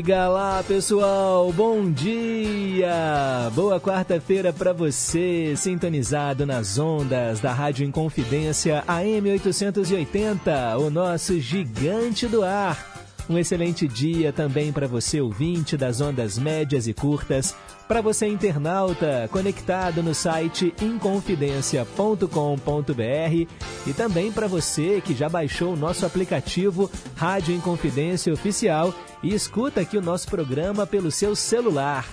Diga lá, pessoal, bom dia! Boa quarta-feira para você, sintonizado nas ondas da Rádio Inconfidência AM 880, o nosso gigante do ar. Um excelente dia também para você, ouvinte das ondas médias e curtas, para você, internauta, conectado no site inconfidencia.com.br e também para você que já baixou o nosso aplicativo Rádio Inconfidência Oficial e escuta aqui o nosso programa pelo seu celular.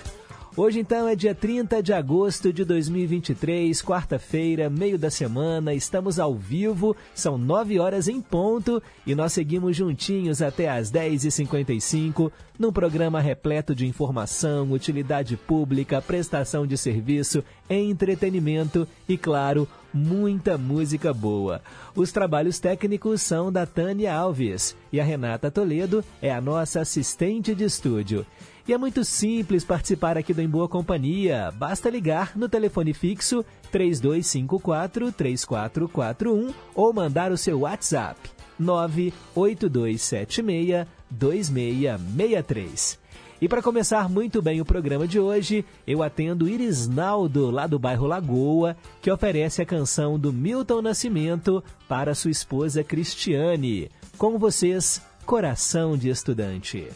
Hoje então é dia 30 de agosto de 2023, quarta-feira, meio da semana, estamos ao vivo, são 9 horas em ponto e nós seguimos juntinhos até às 10h55 num programa repleto de informação, utilidade pública, prestação de serviço, entretenimento e, claro, muita música boa. Os trabalhos técnicos são da Tânia Alves e a Renata Toledo é a nossa assistente de estúdio. E é muito simples participar aqui do Em Boa Companhia. Basta ligar no telefone fixo 3254 3441 ou mandar o seu WhatsApp 98276 2663. E para começar muito bem o programa de hoje, eu atendo Irisnaldo, lá do bairro Lagoa, que oferece a canção do Milton Nascimento para sua esposa Cristiane. Com vocês, Coração de Estudante.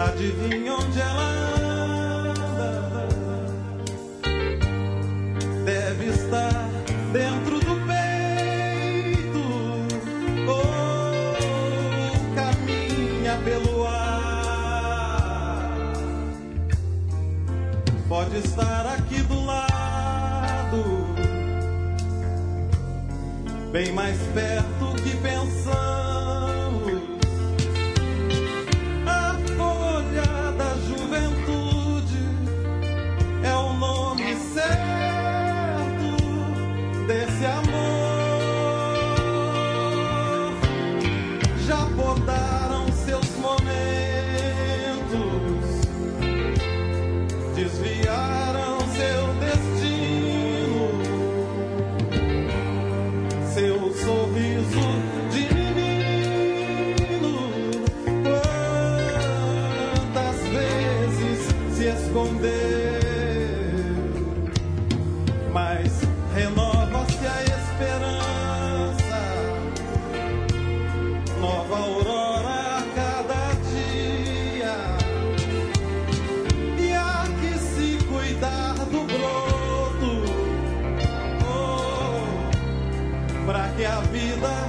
Adivinha onde ela anda? Deve estar dentro do peito ou caminha pelo ar. Pode estar aqui do lado, bem mais perto feel like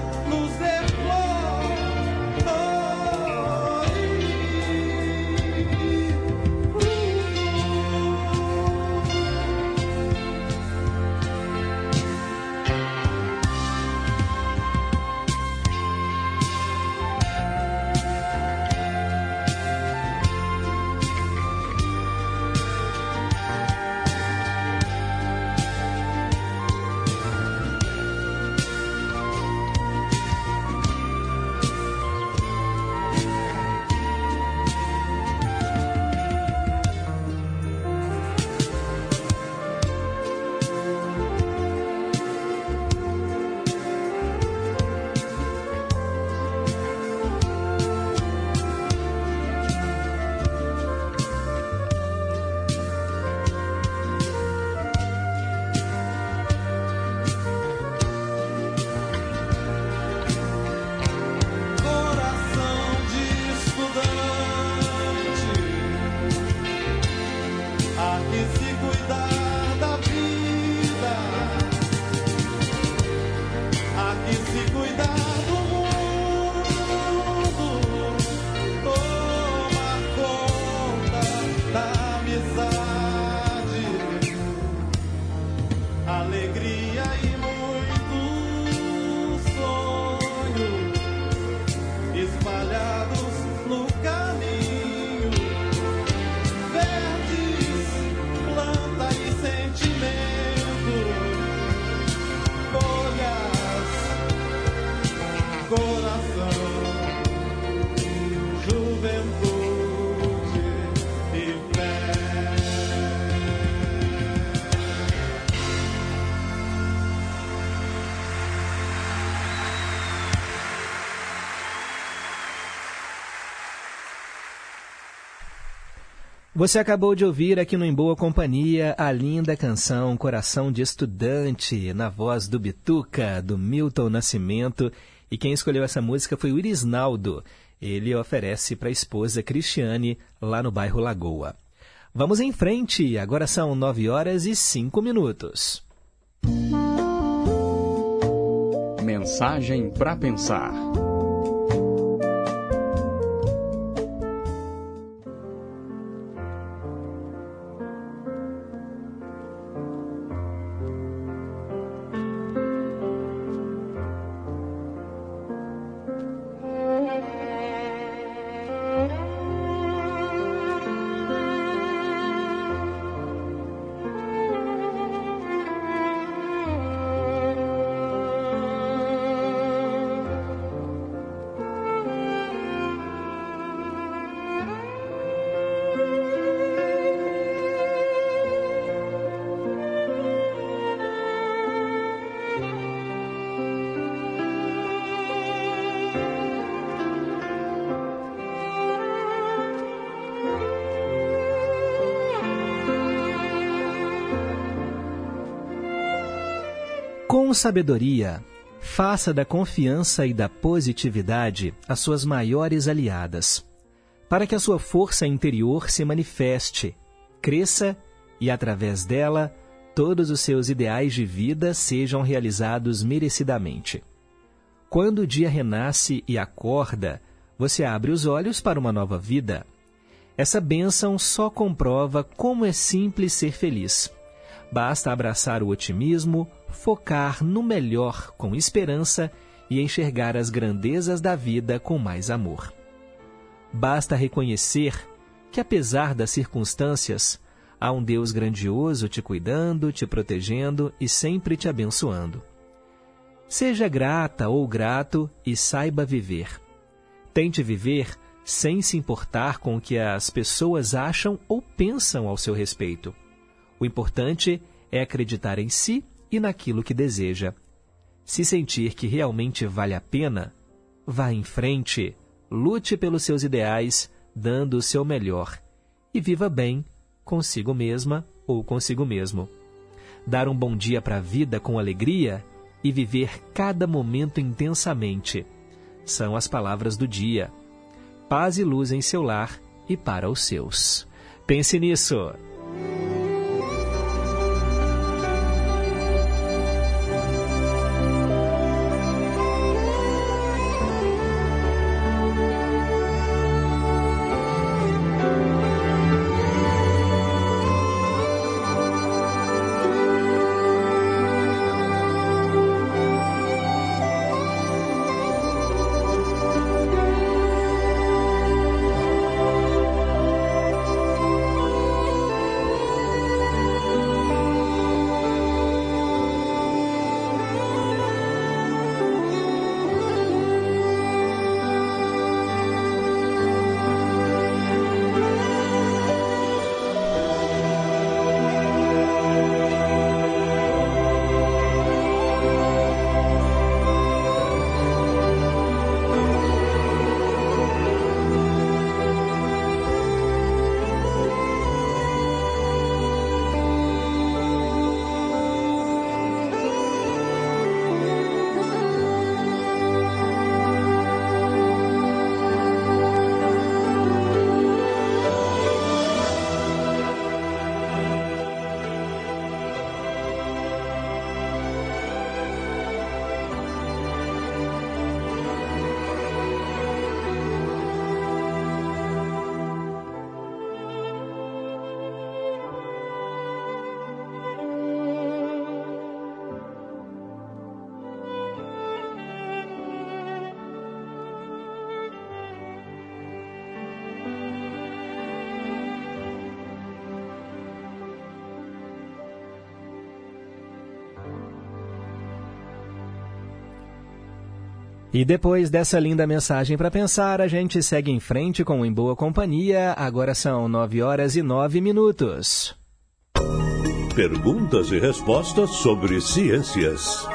Você acabou de ouvir aqui no Em Boa Companhia a linda canção Coração de Estudante, na voz do Bituca, do Milton Nascimento. E quem escolheu essa música foi o Irisnaldo. Ele oferece para a esposa Cristiane, lá no bairro Lagoa. Vamos em frente, agora são nove horas e cinco minutos. Mensagem para pensar. Com sabedoria, faça da confiança e da positividade as suas maiores aliadas, para que a sua força interior se manifeste, cresça e, através dela, todos os seus ideais de vida sejam realizados merecidamente. Quando o dia renasce e acorda, você abre os olhos para uma nova vida. Essa bênção só comprova como é simples ser feliz. Basta abraçar o otimismo, focar no melhor com esperança e enxergar as grandezas da vida com mais amor. Basta reconhecer que, apesar das circunstâncias, há um Deus grandioso te cuidando, te protegendo e sempre te abençoando. Seja grata ou grato e saiba viver. Tente viver sem se importar com o que as pessoas acham ou pensam ao seu respeito. O importante é acreditar em si e naquilo que deseja. Se sentir que realmente vale a pena, vá em frente, lute pelos seus ideais, dando o seu melhor e viva bem consigo mesma ou consigo mesmo. Dar um bom dia para a vida com alegria e viver cada momento intensamente. São as palavras do dia. Paz e luz em seu lar e para os seus. Pense nisso! E depois dessa linda mensagem para pensar, a gente segue em frente com Em Boa Companhia. Agora são 9 horas e 9 minutos. Perguntas e respostas sobre ciências.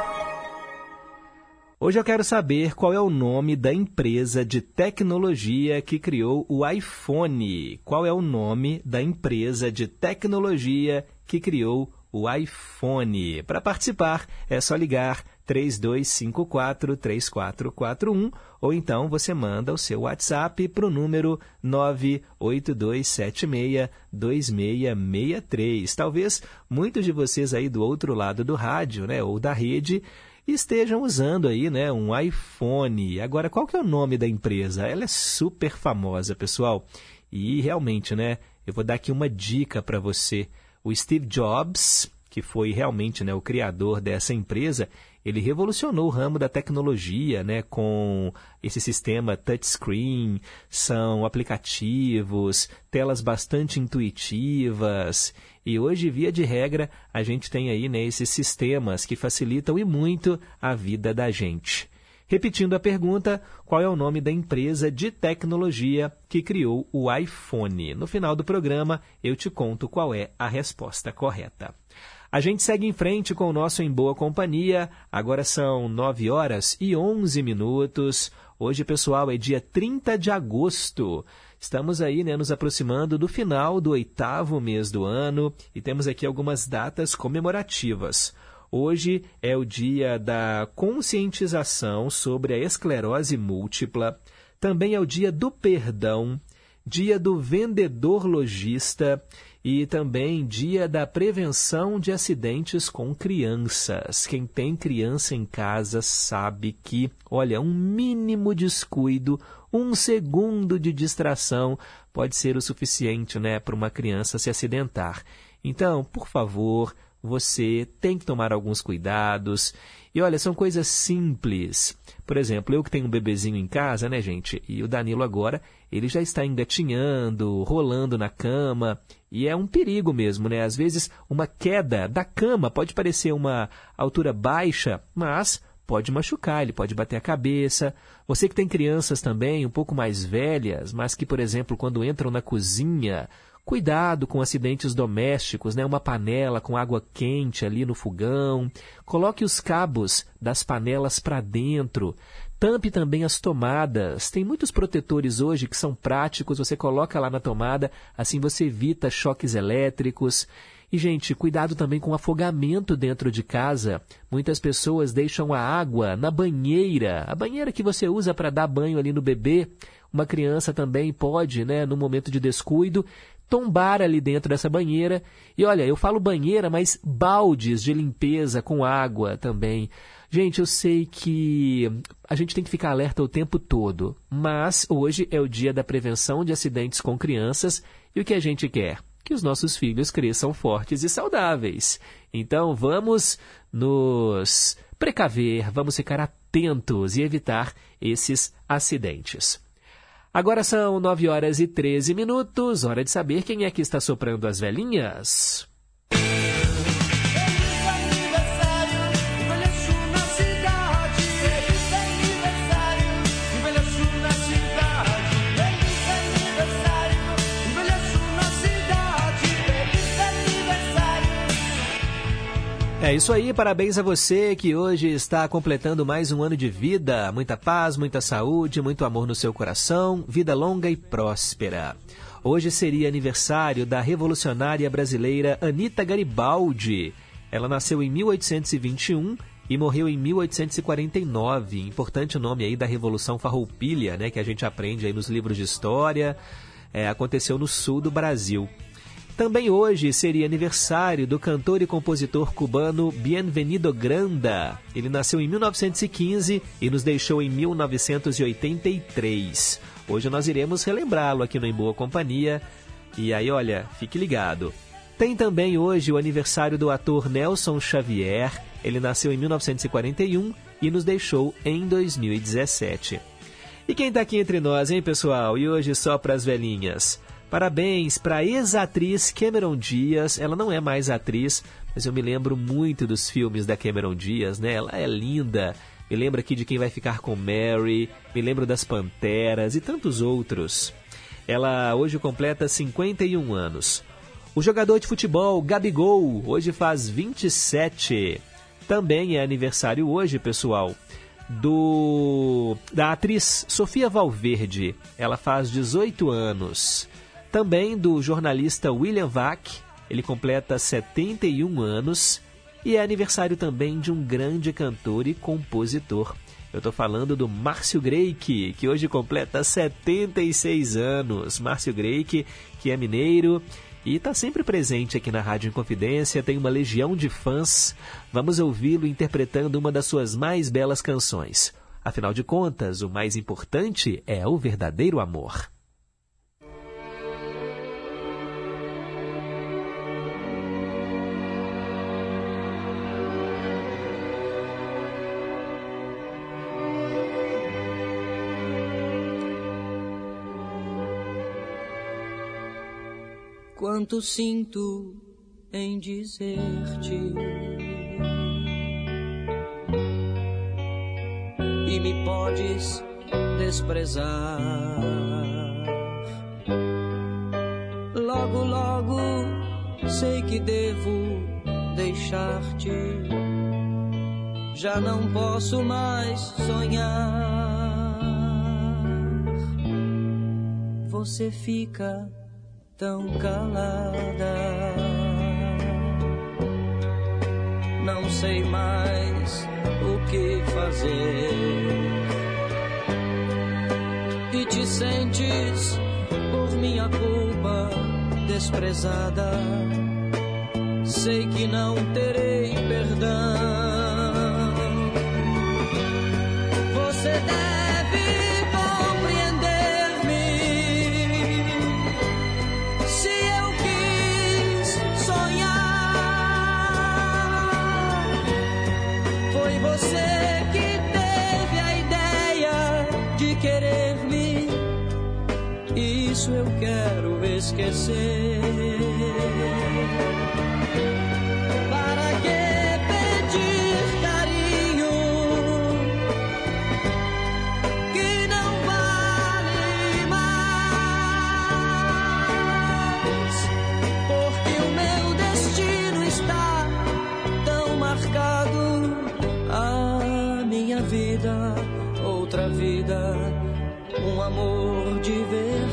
Hoje eu quero saber qual é o nome da empresa de tecnologia que criou o iPhone. Qual é o nome da empresa de tecnologia que criou o iPhone? Para participar, é só ligar 3254-3441 ou então você manda o seu WhatsApp para o número 982762663. Talvez muitos de vocês aí do outro lado do rádio né, ou da rede estejam usando aí né, um iPhone. Agora, qual que é o nome da empresa? Ela é super famosa, pessoal. E realmente, né, eu vou dar aqui uma dica para você. O Steve Jobs, que foi realmente né, o criador dessa empresa, ele revolucionou o ramo da tecnologia, né, com esse sistema touchscreen, são aplicativos, telas bastante intuitivas. E hoje, via de regra, a gente tem aí né, esses sistemas que facilitam e muito a vida da gente. Repetindo a pergunta, qual é o nome da empresa de tecnologia que criou o iPhone? No final do programa, eu te conto qual é a resposta correta. A gente segue em frente com o nosso Em Boa Companhia. Agora são 9 horas e 11 minutos. Hoje, pessoal, é dia 30 de agosto. Estamos aí né, nos aproximando do final do oitavo mês do ano e temos aqui algumas datas comemorativas. Hoje é o dia da conscientização sobre a esclerose múltipla. Também é o dia do perdão, dia do vendedor lojista e também dia da prevenção de acidentes com crianças. Quem tem criança em casa sabe que, olha, um mínimo descuido, um segundo de distração pode ser o suficiente, né, para uma criança se acidentar. Então, por favor, você tem que tomar alguns cuidados. E olha, são coisas simples. Por exemplo, eu que tenho um bebezinho em casa, né, gente? E o Danilo agora, ele já está engatinhando, rolando na cama. E é um perigo mesmo, né? Às vezes, uma queda da cama pode parecer uma altura baixa, mas pode machucar, ele pode bater a cabeça. Você que tem crianças também, um pouco mais velhas, mas que, por exemplo, quando entram na cozinha, Cuidado com acidentes domésticos, né? Uma panela com água quente ali no fogão. Coloque os cabos das panelas para dentro. Tampe também as tomadas. Tem muitos protetores hoje que são práticos, você coloca lá na tomada, assim você evita choques elétricos. E, gente, cuidado também com afogamento dentro de casa. Muitas pessoas deixam a água na banheira, a banheira que você usa para dar banho ali no bebê. Uma criança também pode, né, no momento de descuido, tombar ali dentro dessa banheira. E olha, eu falo banheira, mas baldes de limpeza com água também. Gente, eu sei que a gente tem que ficar alerta o tempo todo, mas hoje é o dia da prevenção de acidentes com crianças e o que a gente quer? Que os nossos filhos cresçam fortes e saudáveis. Então vamos nos precaver, vamos ficar atentos e evitar esses acidentes. Agora são 9 horas e 13 minutos, hora de saber quem é que está soprando as velhinhas. É isso aí, parabéns a você que hoje está completando mais um ano de vida. Muita paz, muita saúde, muito amor no seu coração, vida longa e próspera. Hoje seria aniversário da revolucionária brasileira Anita Garibaldi. Ela nasceu em 1821 e morreu em 1849. Importante nome aí da Revolução Farroupilha, né, que a gente aprende aí nos livros de história. É, aconteceu no sul do Brasil. Também hoje seria aniversário do cantor e compositor cubano Bienvenido Granda. Ele nasceu em 1915 e nos deixou em 1983. Hoje nós iremos relembrá-lo aqui no Em Boa Companhia. E aí, olha, fique ligado. Tem também hoje o aniversário do ator Nelson Xavier. Ele nasceu em 1941 e nos deixou em 2017. E quem está aqui entre nós, hein, pessoal? E hoje só para as velhinhas. Parabéns para ex-atriz Cameron Diaz. Ela não é mais atriz, mas eu me lembro muito dos filmes da Cameron Diaz, né? Ela é linda. me lembro aqui de Quem Vai Ficar com Mary, me lembro das Panteras e tantos outros. Ela hoje completa 51 anos. O jogador de futebol Gabigol hoje faz 27. Também é aniversário hoje, pessoal, do da atriz Sofia Valverde. Ela faz 18 anos. Também do jornalista William Vac. Ele completa 71 anos. E é aniversário também de um grande cantor e compositor. Eu estou falando do Márcio Greik, que hoje completa 76 anos. Márcio Greik, que é mineiro e está sempre presente aqui na Rádio Inconfidência, tem uma legião de fãs. Vamos ouvi-lo interpretando uma das suas mais belas canções. Afinal de contas, o mais importante é o verdadeiro amor. Quanto sinto em dizer-te. E me podes desprezar. Logo, logo sei que devo deixar-te. Já não posso mais sonhar. Você fica tão calada. Não sei mais o que fazer. E te sentes por minha culpa desprezada. Sei que não terei perdão. Esquecer. Para que pedir carinho que não vale mais? Porque o meu destino está tão marcado. A minha vida, outra vida, um amor de verdade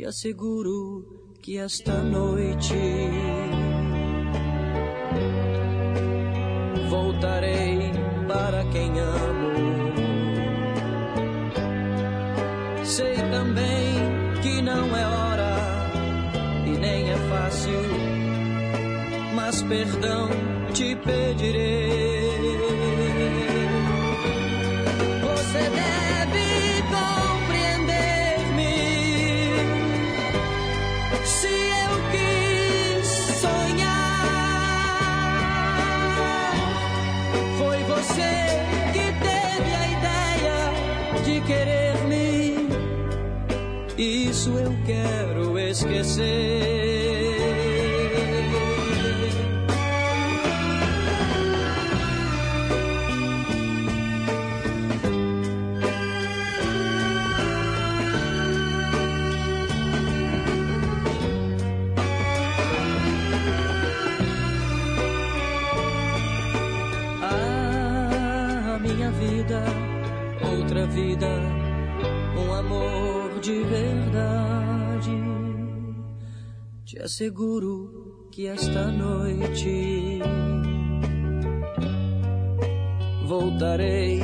te asseguro que esta noite voltarei para quem amo. Sei também que não é hora e nem é fácil, mas perdão te pedirei. Esquecer. Ah, minha vida, outra vida, um amor de verdade. Asseguro que esta noite voltarei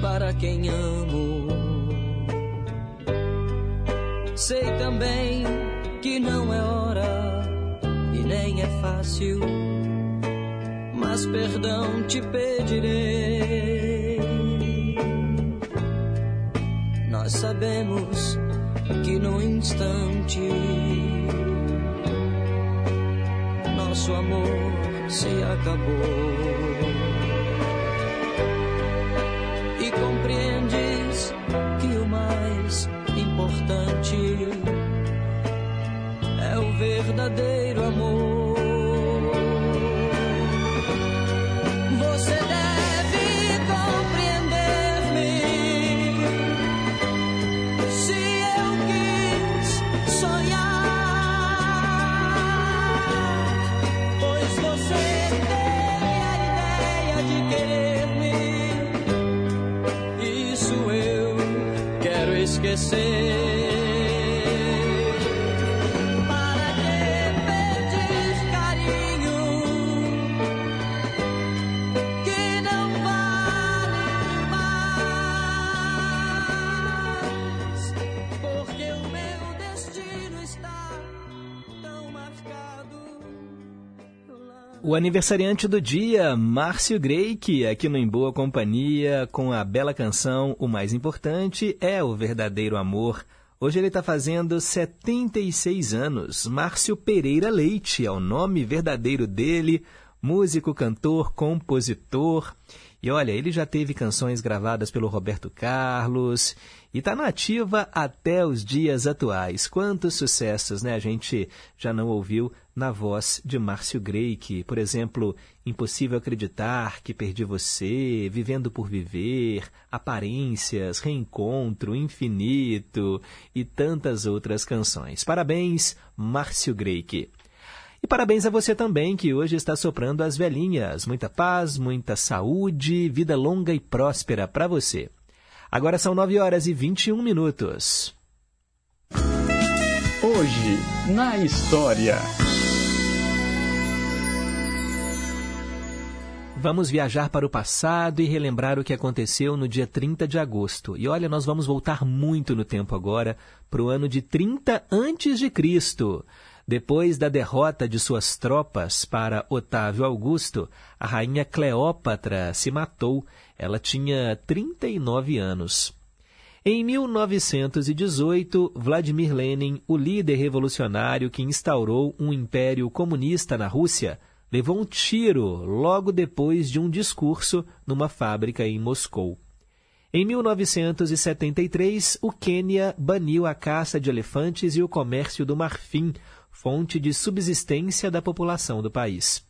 para quem amo. Sei também que não é hora e nem é fácil, mas perdão te pedirei nós sabemos que no instante acabou. Esquecer. O aniversariante do dia, Márcio Greik, aqui no Em Boa Companhia, com a bela canção O Mais Importante é o Verdadeiro Amor. Hoje ele está fazendo 76 anos. Márcio Pereira Leite é o nome verdadeiro dele, músico, cantor, compositor. E olha, ele já teve canções gravadas pelo Roberto Carlos e está na ativa até os dias atuais. Quantos sucessos, né? A gente já não ouviu na voz de Márcio Greik. Por exemplo, Impossível Acreditar que Perdi Você, Vivendo por Viver, Aparências, Reencontro, Infinito e tantas outras canções. Parabéns, Márcio Greik. E parabéns a você também que hoje está soprando as velhinhas. Muita paz, muita saúde, vida longa e próspera para você. Agora são 9 horas e 21 minutos. Hoje, na história. Vamos viajar para o passado e relembrar o que aconteceu no dia 30 de agosto. E olha, nós vamos voltar muito no tempo agora, para o ano de 30 antes de Cristo. Depois da derrota de suas tropas para Otávio Augusto, a rainha Cleópatra se matou. Ela tinha 39 anos. Em 1918, Vladimir Lenin, o líder revolucionário que instaurou um império comunista na Rússia, levou um tiro logo depois de um discurso numa fábrica em Moscou. Em 1973, o Quênia baniu a caça de elefantes e o comércio do marfim, fonte de subsistência da população do país.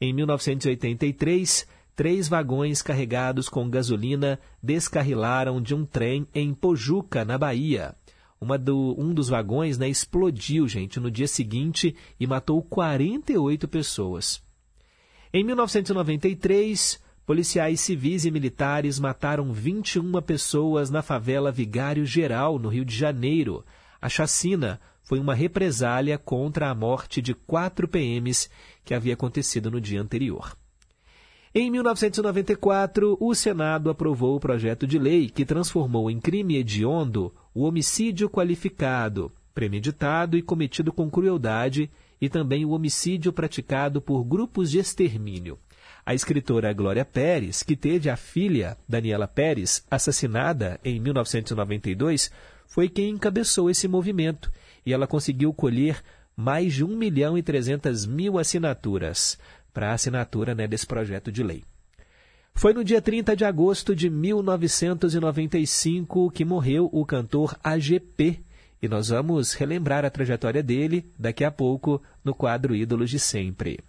Em 1983, três vagões carregados com gasolina descarrilaram de um trem em Pojuca, na Bahia. Uma do, um dos vagões né, explodiu, gente, no dia seguinte e matou 48 pessoas. Em 1993, policiais civis e militares mataram 21 pessoas na favela Vigário Geral, no Rio de Janeiro. A chacina foi uma represália contra a morte de quatro PMs que havia acontecido no dia anterior. Em 1994, o Senado aprovou o projeto de lei que transformou em crime hediondo o homicídio qualificado, premeditado e cometido com crueldade, e também o homicídio praticado por grupos de extermínio. A escritora Glória Pérez, que teve a filha, Daniela Pérez, assassinada em 1992, foi quem encabeçou esse movimento e ela conseguiu colher mais de 1 milhão e 300 mil assinaturas para a assinatura né, desse projeto de lei. Foi no dia 30 de agosto de 1995 que morreu o cantor AGP, e nós vamos relembrar a trajetória dele daqui a pouco no quadro Ídolos de Sempre.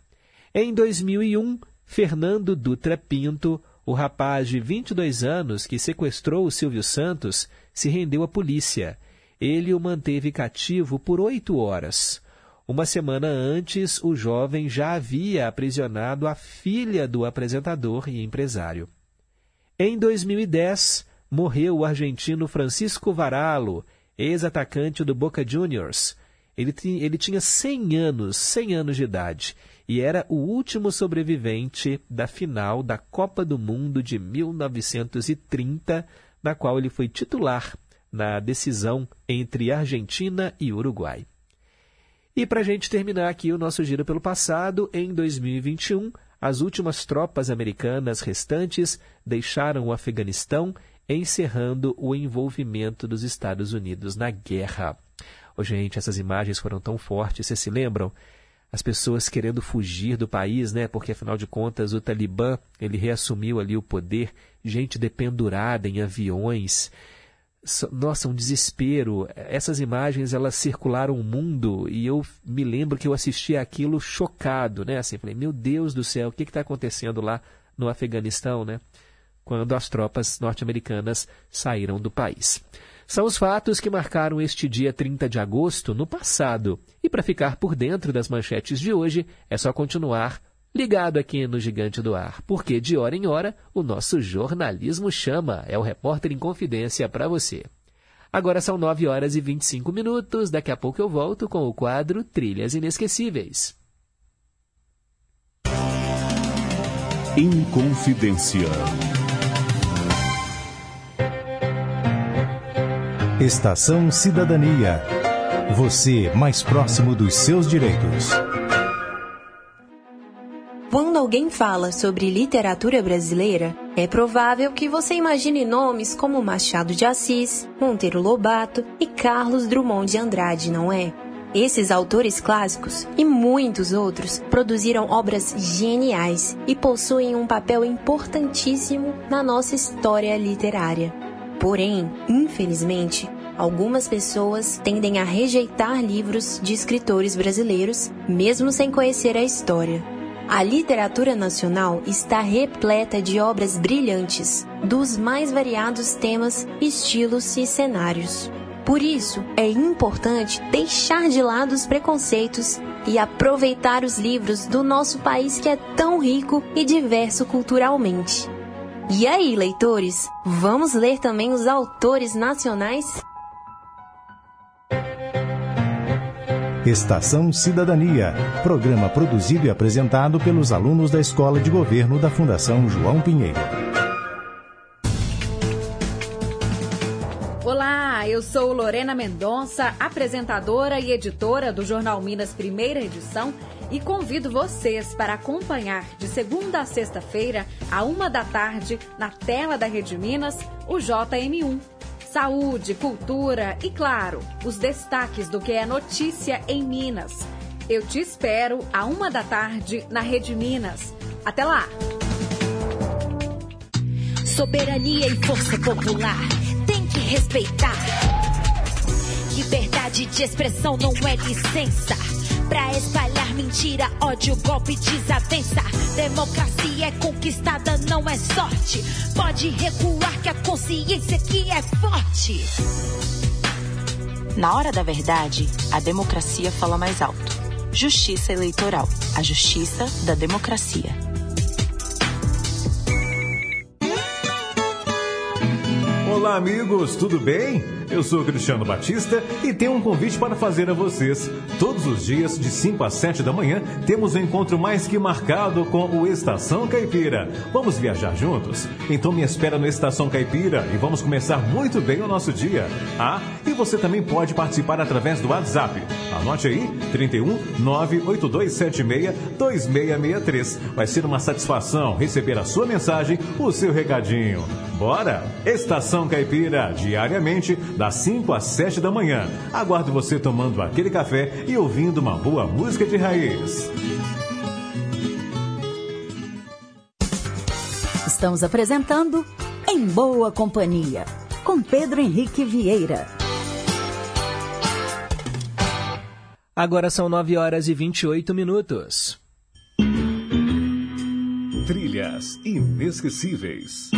Em 2001, Fernando Dutra Pinto, o rapaz de 22 anos que sequestrou o Silvio Santos, se rendeu à polícia. Ele o manteve cativo por oito horas. Uma semana antes, o jovem já havia aprisionado a filha do apresentador e empresário. Em 2010, morreu o argentino Francisco Varalo, ex-atacante do Boca Juniors. Ele, ele tinha 100 anos, 100 anos de idade, e era o último sobrevivente da final da Copa do Mundo de 1930, na qual ele foi titular na decisão entre Argentina e Uruguai. E para a gente terminar aqui o nosso giro pelo passado, em 2021, as últimas tropas americanas restantes deixaram o Afeganistão, encerrando o envolvimento dos Estados Unidos na guerra. Oh, gente, essas imagens foram tão fortes, vocês se lembram? As pessoas querendo fugir do país, né? Porque afinal de contas o Talibã ele reassumiu ali o poder, gente dependurada em aviões nossa, um desespero. Essas imagens elas circularam o mundo e eu me lembro que eu assisti aquilo chocado, né? Assim, falei, meu Deus do céu, o que está acontecendo lá no Afeganistão, né? Quando as tropas norte-americanas saíram do país. São os fatos que marcaram este dia 30 de agosto no passado. E para ficar por dentro das manchetes de hoje, é só continuar ligado aqui no Gigante do Ar, porque de hora em hora o nosso jornalismo chama, é o repórter em confidência para você. Agora são 9 horas e 25 minutos. Daqui a pouco eu volto com o quadro Trilhas Inesquecíveis. Inconfidência. Estação Cidadania. Você mais próximo dos seus direitos. Quando alguém fala sobre literatura brasileira, é provável que você imagine nomes como Machado de Assis, Monteiro Lobato e Carlos Drummond de Andrade, não é? Esses autores clássicos e muitos outros produziram obras geniais e possuem um papel importantíssimo na nossa história literária. Porém, infelizmente, algumas pessoas tendem a rejeitar livros de escritores brasileiros, mesmo sem conhecer a história. A literatura nacional está repleta de obras brilhantes, dos mais variados temas, estilos e cenários. Por isso, é importante deixar de lado os preconceitos e aproveitar os livros do nosso país que é tão rico e diverso culturalmente. E aí, leitores, vamos ler também os autores nacionais? Estação Cidadania, programa produzido e apresentado pelos alunos da Escola de Governo da Fundação João Pinheiro. Olá, eu sou Lorena Mendonça, apresentadora e editora do Jornal Minas Primeira Edição e convido vocês para acompanhar de segunda a sexta-feira, a uma da tarde, na tela da Rede Minas, o JM1 saúde, cultura e, claro, os destaques do que é notícia em Minas. Eu te espero a uma da tarde na Rede Minas. Até lá! Soberania e força popular tem que respeitar. Liberdade de expressão não é licença pra espalhar mentira, ódio, golpe, desavença. Democracia é conquistada, não é sorte. Pode recuar que a consciência aqui é forte. Na hora da verdade, a democracia fala mais alto. Justiça eleitoral, a justiça da democracia. Olá, amigos, tudo bem? Eu sou Cristiano Batista e tenho um convite para fazer a vocês. Todos os dias, de 5 a 7 da manhã, temos um encontro mais que marcado com o Estação Caipira. Vamos viajar juntos? Então me espera no Estação Caipira e vamos começar muito bem o nosso dia. Ah, e você também pode participar através do WhatsApp. Anote aí, 31 98276 2663. Vai ser uma satisfação receber a sua mensagem, o seu recadinho. Bora? Estação Caipira, diariamente, das 5 às 7 da manhã. Aguardo você tomando aquele café e ouvindo uma boa música de raiz. Estamos apresentando Em Boa Companhia, com Pedro Henrique Vieira. Agora são 9 horas e 28 minutos. Trilhas inesquecíveis.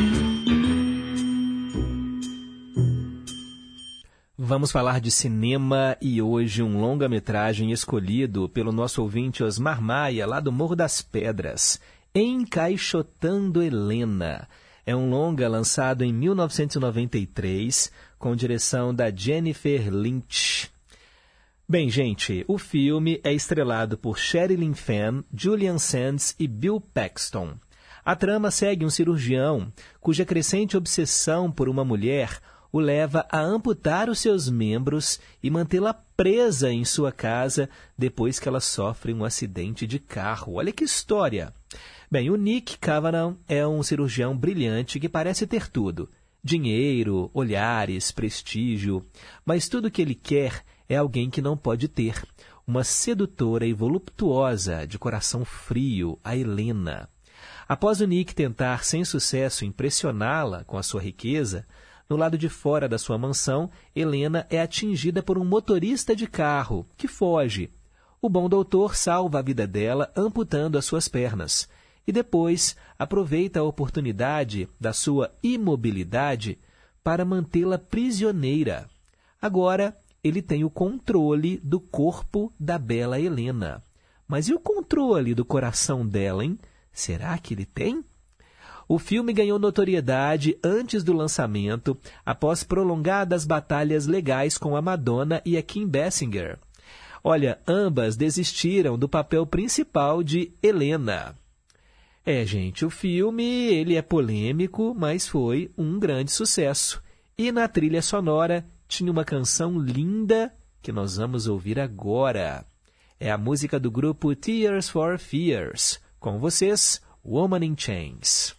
Vamos falar de cinema e hoje um longa-metragem escolhido pelo nosso ouvinte Osmar Maia, lá do Morro das Pedras, Encaixotando Helena. É um longa lançado em 1993, com direção da Jennifer Lynch. Bem, gente, o filme é estrelado por Sherilyn Fenn, Julian Sands e Bill Paxton. A trama segue um cirurgião cuja crescente obsessão por uma mulher o leva a amputar os seus membros e mantê-la presa em sua casa depois que ela sofre um acidente de carro. Olha que história! Bem, o Nick Kavanagh é um cirurgião brilhante que parece ter tudo: dinheiro, olhares, prestígio, mas tudo que ele quer é alguém que não pode ter. Uma sedutora e voluptuosa, de coração frio, a Helena. Após o Nick tentar sem sucesso impressioná-la com a sua riqueza, no lado de fora da sua mansão, Helena é atingida por um motorista de carro, que foge. O bom doutor salva a vida dela amputando as suas pernas. E depois aproveita a oportunidade da sua imobilidade para mantê-la prisioneira. Agora, ele tem o controle do corpo da bela Helena. Mas e o controle do coração dela, hein? Será que ele tem? O filme ganhou notoriedade antes do lançamento, após prolongadas batalhas legais com a Madonna e a Kim Basinger. Olha, ambas desistiram do papel principal de Helena. É, gente, o filme ele é polêmico, mas foi um grande sucesso. E na trilha sonora tinha uma canção linda que nós vamos ouvir agora. É a música do grupo Tears for Fears. Com vocês, Woman in Chains.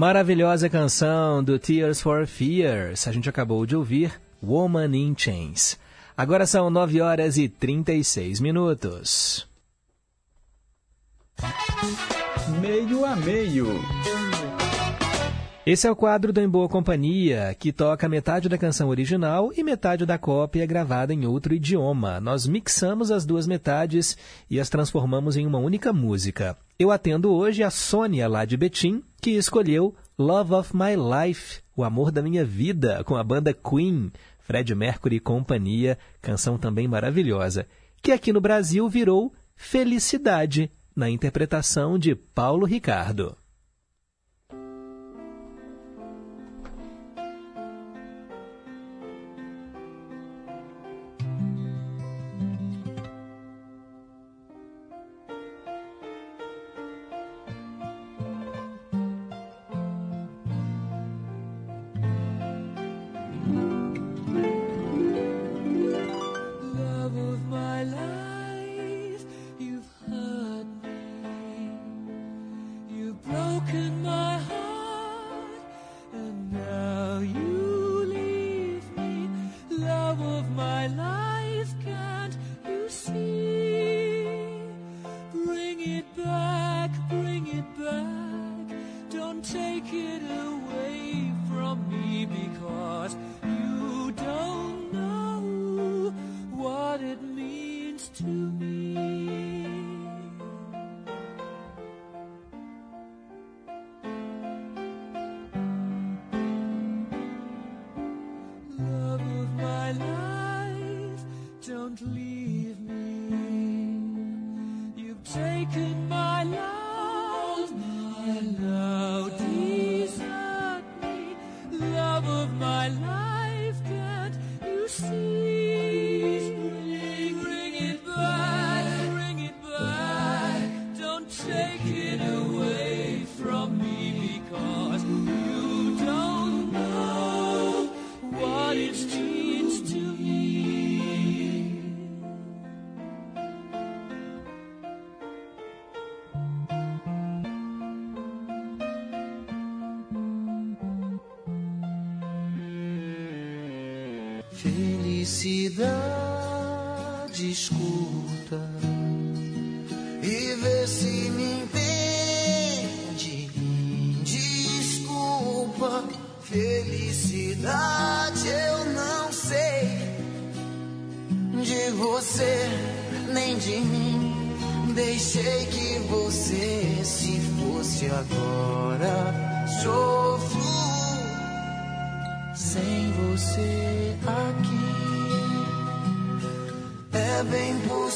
Maravilhosa canção do Tears for Fears. A gente acabou de ouvir Woman in Chains. Agora são 9 horas e 36 minutos. Meio a meio. Esse é o quadro do Em Boa Companhia, que toca metade da canção original e metade da cópia gravada em outro idioma. Nós mixamos as duas metades e as transformamos em uma única música. Eu atendo hoje a Sônia, lá de Betim, que escolheu Love of My Life, o amor da minha vida, com a banda Queen, Fred Mercury e companhia, canção também maravilhosa, que aqui no Brasil virou Felicidade, na interpretação de Paulo Ricardo. Vê se me entende. Desculpa, felicidade eu não sei de você nem de mim. Deixei que você se fosse agora. Sofro sem você aqui. É bem possível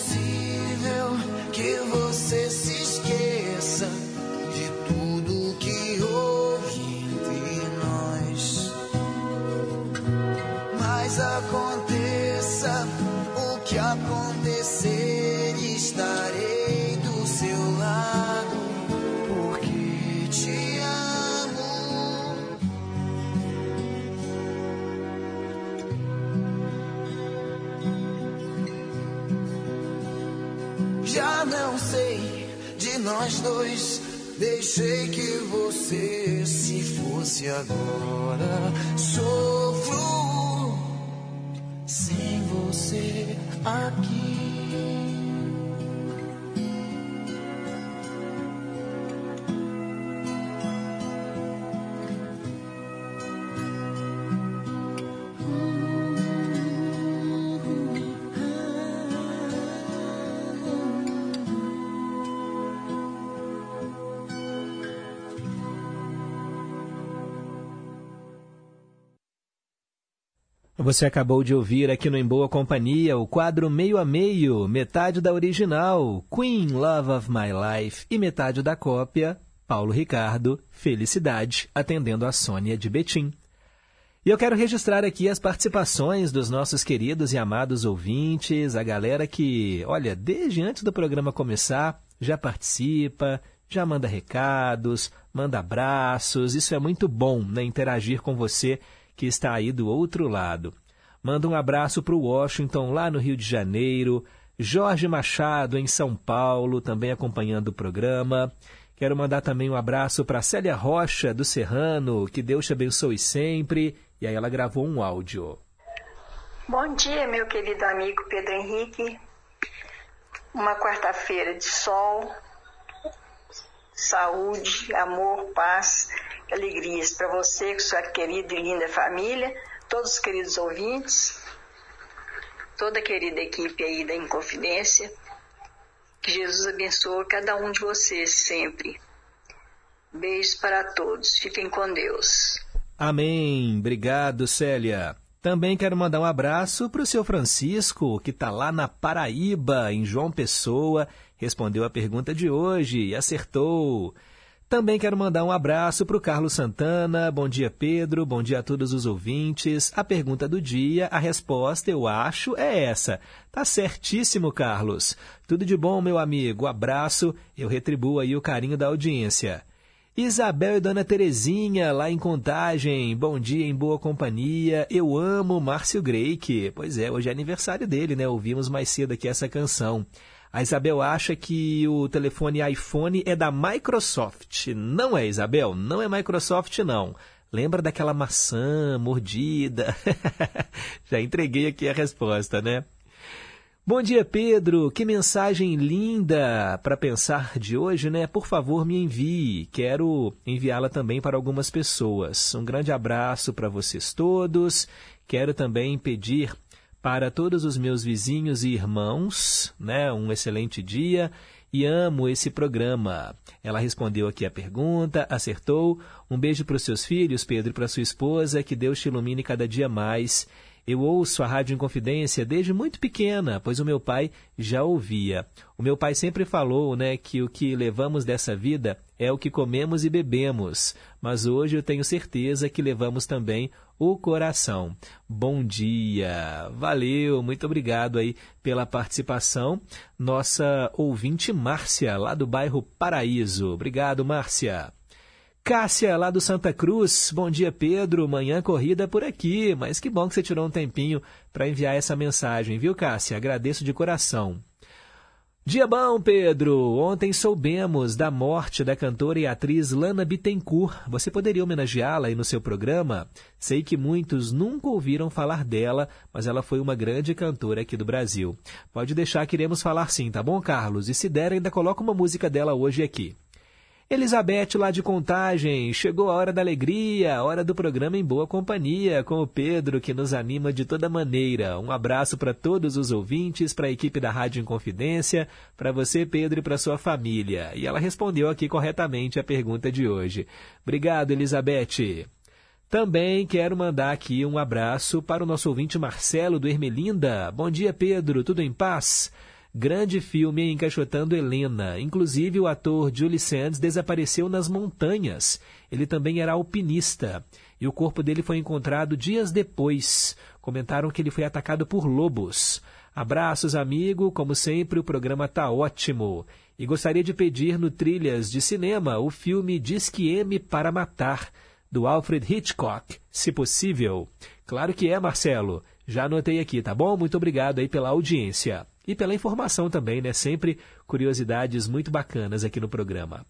Deixei que você se fosse agora. Sofro sem você aqui. Você acabou de ouvir aqui no Em Boa Companhia o quadro Meio a Meio, metade da original, Queen Love of My Life, e metade da cópia, Paulo Ricardo, Felicidade, atendendo a Sônia de Betim. E eu quero registrar aqui as participações dos nossos queridos e amados ouvintes, a galera que, olha, desde antes do programa começar, já participa, já manda recados, manda abraços, isso é muito bom, né, interagir com você que está aí do outro lado. Manda um abraço para o Washington, lá no Rio de Janeiro, Jorge Machado, em São Paulo, também acompanhando o programa. Quero mandar também um abraço para Célia Rocha, do Serrano, que Deus te abençoe sempre. E aí ela gravou um áudio. Bom dia, meu querido amigo Pedro Henrique. Uma quarta-feira de sol, saúde, amor, paz, alegrias para você, com sua querida e linda família, todos os queridos ouvintes, toda a querida equipe aí da Inconfidência. Que Jesus abençoe cada um de vocês sempre. Beijos para todos. Fiquem com Deus. Amém. Obrigado, Célia. Também quero mandar um abraço para o seu Francisco, que está lá na Paraíba, em João Pessoa. Respondeu a pergunta de hoje e acertou. Também quero mandar um abraço para o Carlos Santana. Bom dia, Pedro. Bom dia a todos os ouvintes. A pergunta do dia, a resposta, eu acho, é essa. Tá certíssimo, Carlos. Tudo de bom, meu amigo. Abraço. Eu retribuo aí o carinho da audiência. Isabel e Dona Terezinha, lá em Contagem. Bom dia, em boa companhia. Eu amo Márcio Greik. Pois é, hoje é aniversário dele, né? Ouvimos mais cedo aqui essa canção. A Isabel acha que o telefone iPhone é da Microsoft. Não é, Isabel, não é Microsoft, não. Lembra daquela maçã mordida? Já entreguei aqui a resposta, né? Bom dia, Pedro. Que mensagem linda para pensar de hoje, né? Por favor, me envie. Quero enviá-la também para algumas pessoas. Um grande abraço para vocês todos. Quero também pedir para todos os meus vizinhos e irmãos, né? Um excelente dia e amo esse programa. Ela respondeu aqui a pergunta, acertou. Um beijo para os seus filhos, Pedro, e para sua esposa. Que Deus te ilumine cada dia mais eu ouço a Rádio Inconfidência desde muito pequena, pois o meu pai já ouvia. O meu pai sempre falou né, que o que levamos dessa vida é o que comemos e bebemos, mas hoje eu tenho certeza que levamos também o coração. Bom dia, valeu, muito obrigado aí pela participação. Nossa ouvinte Márcia, lá do bairro Paraíso. Obrigado, Márcia. Cássia, lá do Santa Cruz. Bom dia, Pedro. Manhã corrida por aqui, mas que bom que você tirou um tempinho para enviar essa mensagem, viu, Cássia? Agradeço de coração. Dia bom, Pedro! Ontem soubemos da morte da cantora e atriz Lana Bittencourt. Você poderia homenageá-la aí no seu programa? Sei que muitos nunca ouviram falar dela, mas ela foi uma grande cantora aqui do Brasil. Pode deixar que iremos falar sim, tá bom, Carlos? E se der, ainda coloca uma música dela hoje aqui. Elizabeth lá de Contagem, chegou a hora da alegria, a hora do programa em boa companhia, com o Pedro que nos anima de toda maneira. Um abraço para todos os ouvintes, para a equipe da Rádio Inconfidência, para você, Pedro, e para sua família. E ela respondeu aqui corretamente a pergunta de hoje. Obrigado, Elizabeth. Também quero mandar aqui um abraço para o nosso ouvinte Marcelo do Ermelinda. Bom dia, Pedro, tudo em paz? Grande filme encaixotando Helena. Inclusive, o ator Julie Sands desapareceu nas montanhas. Ele também era alpinista. E o corpo dele foi encontrado dias depois. Comentaram que ele foi atacado por lobos. Abraços, amigo. Como sempre, o programa tá ótimo. E gostaria de pedir no Trilhas de Cinema o filme Disque M para Matar, do Alfred Hitchcock, se possível. Claro que é, Marcelo. Já anotei aqui, tá bom? Muito obrigado aí pela audiência e pela informação também, né? Sempre curiosidades muito bacanas aqui no programa.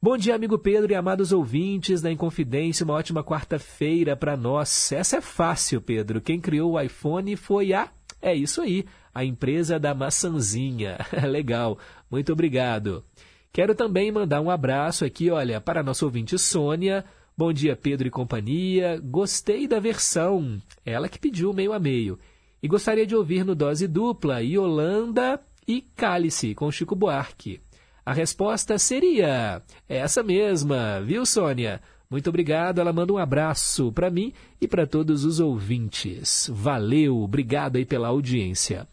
Bom dia, amigo Pedro e amados ouvintes da Inconfidência. Uma ótima quarta-feira para nós. Essa é fácil, Pedro. Quem criou o iPhone foi a. É isso aí, a empresa da maçãzinha. Legal. Muito obrigado. Quero também mandar um abraço aqui, olha, para a nossa ouvinte Sônia. Bom dia, Pedro e companhia. Gostei da versão. Ela que pediu meio a meio. E gostaria de ouvir no Dose Dupla Yolanda e Cálice, com Chico Buarque. A resposta seria essa mesma, viu, Sônia? Muito obrigado, ela manda um abraço para mim e para todos os ouvintes. Valeu, obrigado aí pela audiência.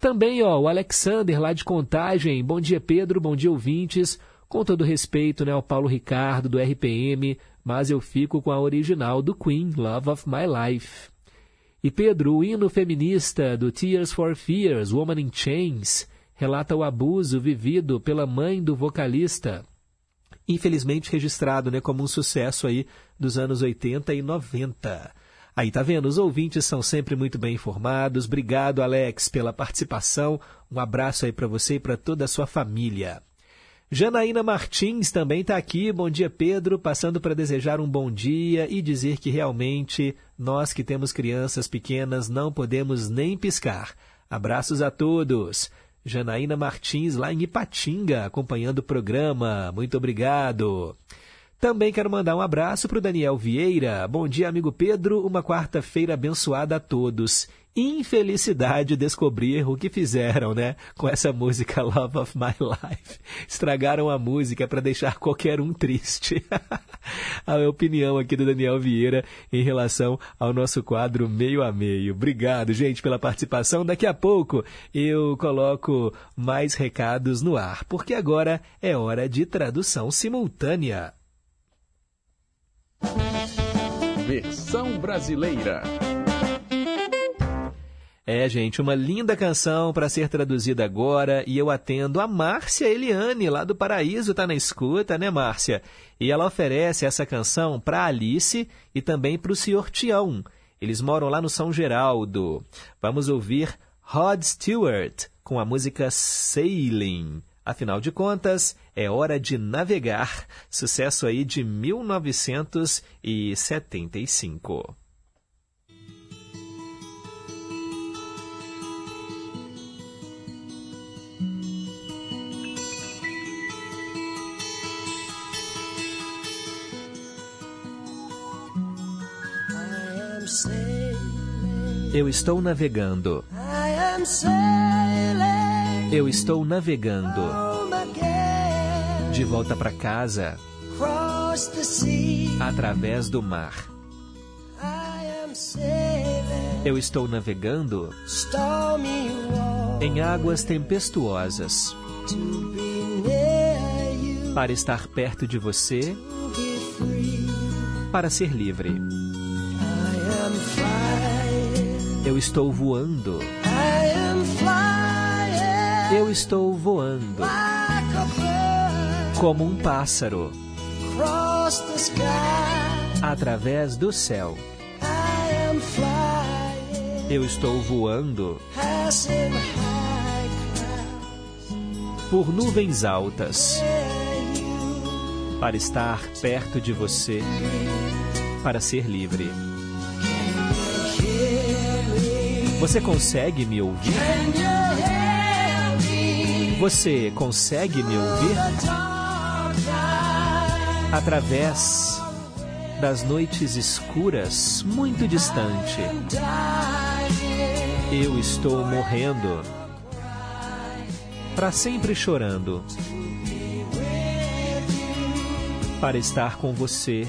Também, ó, o Alexander lá de Contagem. Bom dia, Pedro, bom dia, ouvintes. Com todo respeito, né, ao Paulo Ricardo do RPM, mas eu fico com a original do Queen, Love of My Life. E Pedro, o hino feminista do Tears for Fears, Woman in Chains, relata o abuso vivido pela mãe do vocalista, infelizmente registrado né, como um sucesso aí dos anos 80 e 90. Aí tá vendo, os ouvintes são sempre muito bem informados. Obrigado, Alex, pela participação. Um abraço aí para você e para toda a sua família. Janaína Martins também está aqui. Bom dia, Pedro. Passando para desejar um bom dia e dizer que realmente nós que temos crianças pequenas não podemos nem piscar. Abraços a todos. Janaína Martins, lá em Ipatinga, acompanhando o programa. Muito obrigado. Também quero mandar um abraço para o Daniel Vieira. Bom dia, amigo Pedro. Uma quarta-feira abençoada a todos. Infelicidade descobrir o que fizeram, né? Com essa música Love of My Life. Estragaram a música para deixar qualquer um triste. a opinião aqui do Daniel Vieira em relação ao nosso quadro Meio a Meio. Obrigado, gente, pela participação. Daqui a pouco eu coloco mais recados no ar, porque agora é hora de tradução simultânea. Versão brasileira. É, gente, uma linda canção para ser traduzida agora e eu atendo a Márcia Eliane, lá do Paraíso, tá na escuta, né, Márcia? E ela oferece essa canção para Alice e também para o Sr. Tião. Eles moram lá no São Geraldo. Vamos ouvir Rod Stewart com a música Sailing. Afinal de contas, é hora de navegar. Sucesso aí de 1975. Eu estou navegando. Eu estou navegando. De volta para casa. Através do mar. Eu estou navegando em águas tempestuosas para estar perto de você, para ser livre. Eu estou voando. Eu estou voando. Como um pássaro. Através do céu. Eu estou voando. Por nuvens altas. Para estar perto de você. Para ser livre. Você consegue me ouvir? Você consegue me ouvir? Através das noites escuras, muito distante, eu estou morrendo, para sempre chorando, para estar com você.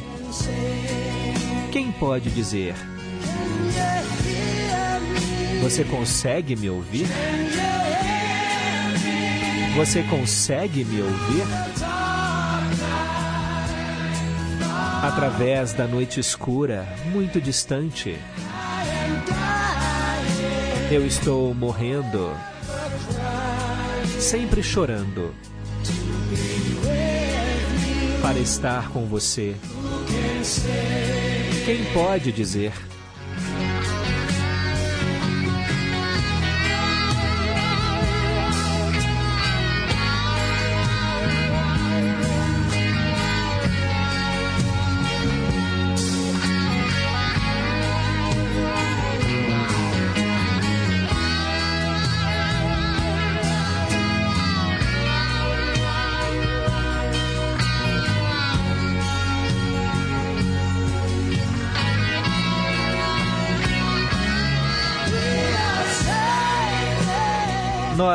Quem pode dizer? Você consegue me ouvir? Você consegue me ouvir? Através da noite escura, muito distante, eu estou morrendo, sempre chorando, para estar com você. Quem pode dizer?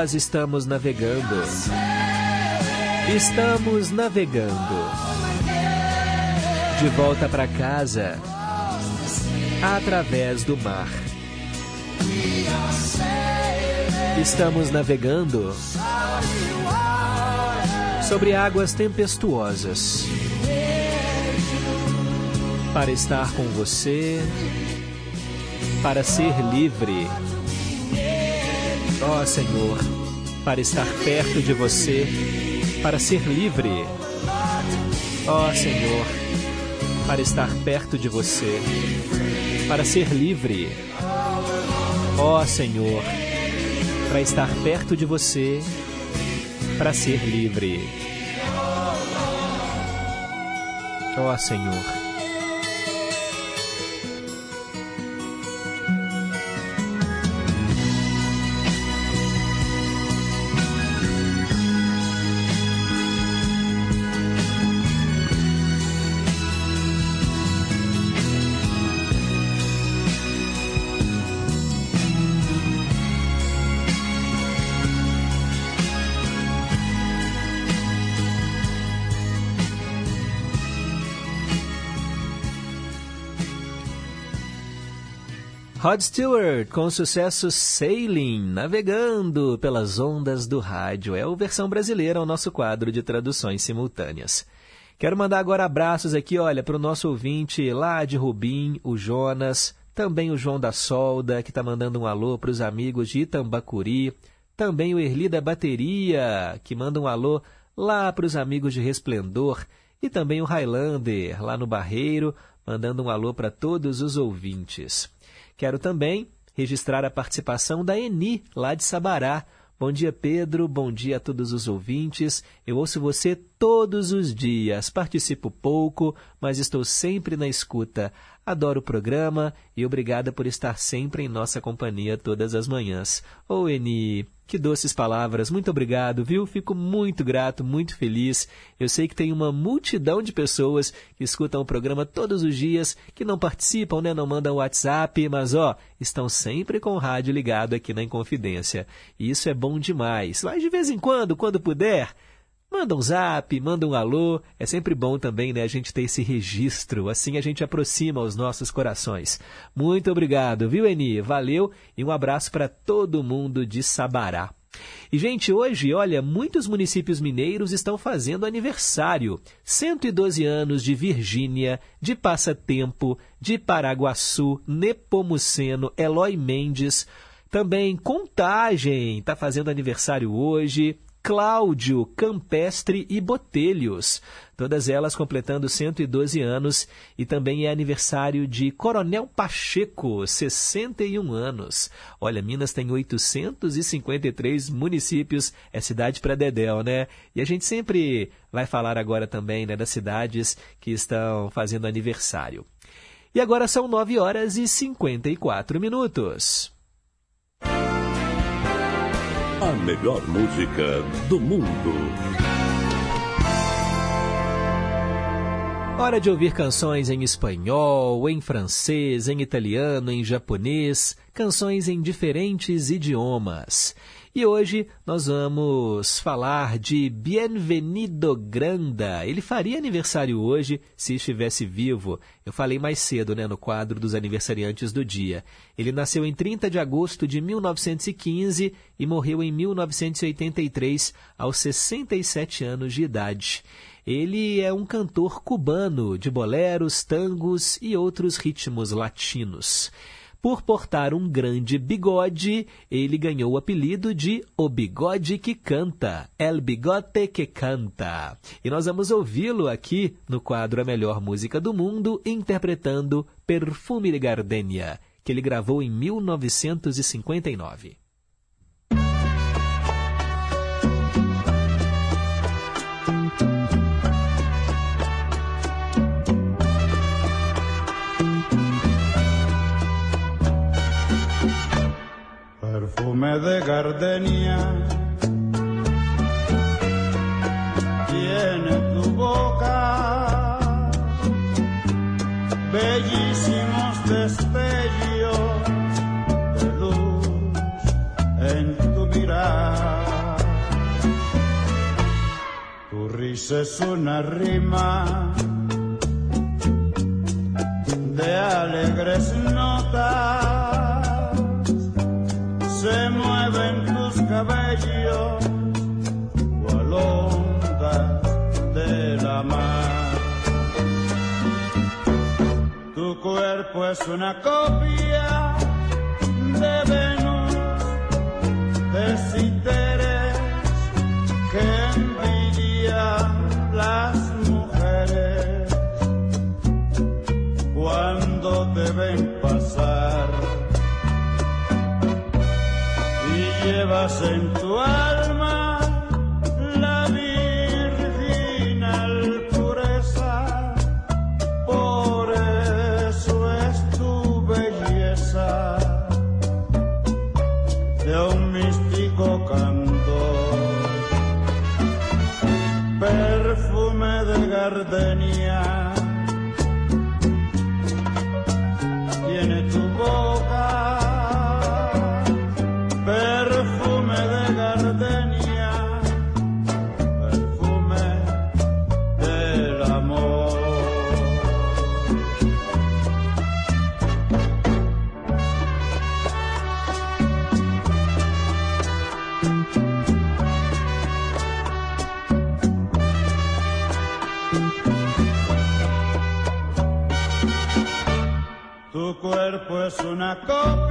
Nós estamos navegando. Estamos navegando. De volta para casa. Através do mar. Estamos navegando sobre águas tempestuosas para estar com você, para ser livre ó Senhor, para estar perto de você, para ser livre. Ó Senhor, para estar perto de você, para ser livre. Ó Senhor, para estar perto de você, para ser livre. Ó Senhor Rod Stewart com o sucesso Sailing, navegando pelas ondas do rádio. É a versão brasileira ao nosso quadro de traduções simultâneas. Quero mandar agora abraços aqui, olha, para o nosso ouvinte lá de Rubim, o Jonas, também o João da Solda, que está mandando um alô para os amigos de Itambacuri, também o Erli da Bateria, que manda um alô lá para os amigos de Resplendor, e também o Highlander, lá no Barreiro, mandando um alô para todos os ouvintes. Quero também registrar a participação da Eni, lá de Sabará. Bom dia, Pedro. Bom dia a todos os ouvintes. Eu ouço você todos os dias. Participo pouco, mas estou sempre na escuta. Adoro o programa e obrigada por estar sempre em nossa companhia todas as manhãs. Ô, Eni, que doces palavras. Muito obrigado, viu? Fico muito grato, muito feliz. Eu sei que tem uma multidão de pessoas que escutam o programa todos os dias, que não participam, né? Não mandam WhatsApp, mas ó, estão sempre com o rádio ligado aqui na Inconfidência. E isso é bom demais. Mas de vez em quando, quando puder, Manda um zap, manda um alô. É sempre bom também, né, a gente ter esse registro. Assim a gente aproxima os nossos corações. Muito obrigado, viu, Eni? Valeu e um abraço para todo mundo de Sabará. E, gente, hoje, olha, muitos municípios mineiros estão fazendo aniversário. 112 anos de Virgínia, de Passatempo, de Paraguaçu, Nepomuceno, Eloy Mendes. Também Contagem está fazendo aniversário hoje. Cláudio, Campestre e Botelhos, todas elas completando 112 anos, e também é aniversário de Coronel Pacheco, 61 anos. Olha, Minas tem 853 municípios, é cidade para Dedéu, né? E a gente sempre vai falar agora também né, das cidades que estão fazendo aniversário. E agora são 9 horas e 54 minutos. A melhor música do mundo. Hora de ouvir canções em espanhol, em francês, em italiano, em japonês, canções em diferentes idiomas. E hoje nós vamos falar de Bienvenido Granda. Ele faria aniversário hoje se estivesse vivo. Eu falei mais cedo, né, no quadro dos aniversariantes do dia. Ele nasceu em 30 de agosto de 1915 e morreu em 1983, aos 67 anos de idade. Ele é um cantor cubano de boleros, tangos e outros ritmos latinos. Por portar um grande bigode, ele ganhou o apelido de O Bigode que Canta, El Bigote que Canta. E nós vamos ouvi-lo aqui no quadro A Melhor Música do Mundo, interpretando Perfume de Gardenia, que ele gravou em 1959. Perfume de gardenia tiene tu boca, bellísimos destellos de luz en tu mirar. Tu risa es una rima de alegres notas se mueven tus cabellos cual ondas de la mar. Tu cuerpo es una copia de Venus, de Citeres que envidian las mujeres cuando te ven llevas en tu alma pues una copa.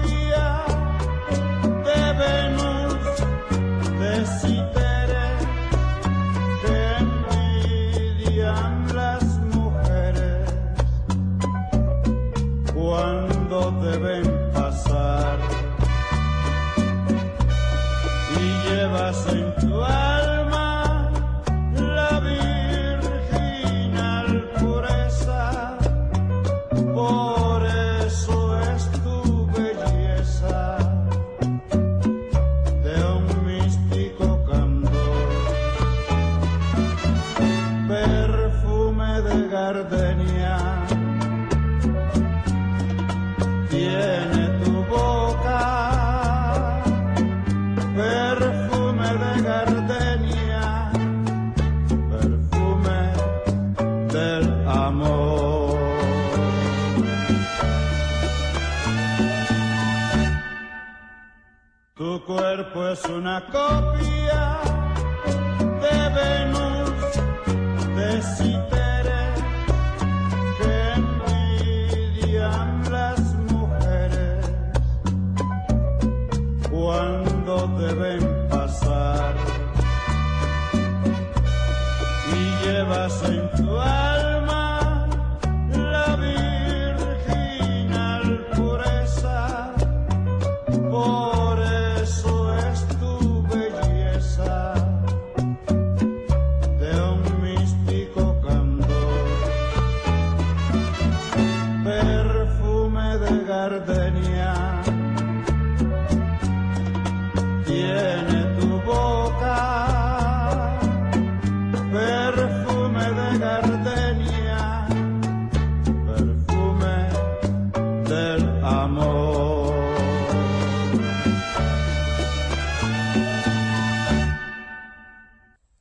pues una copia.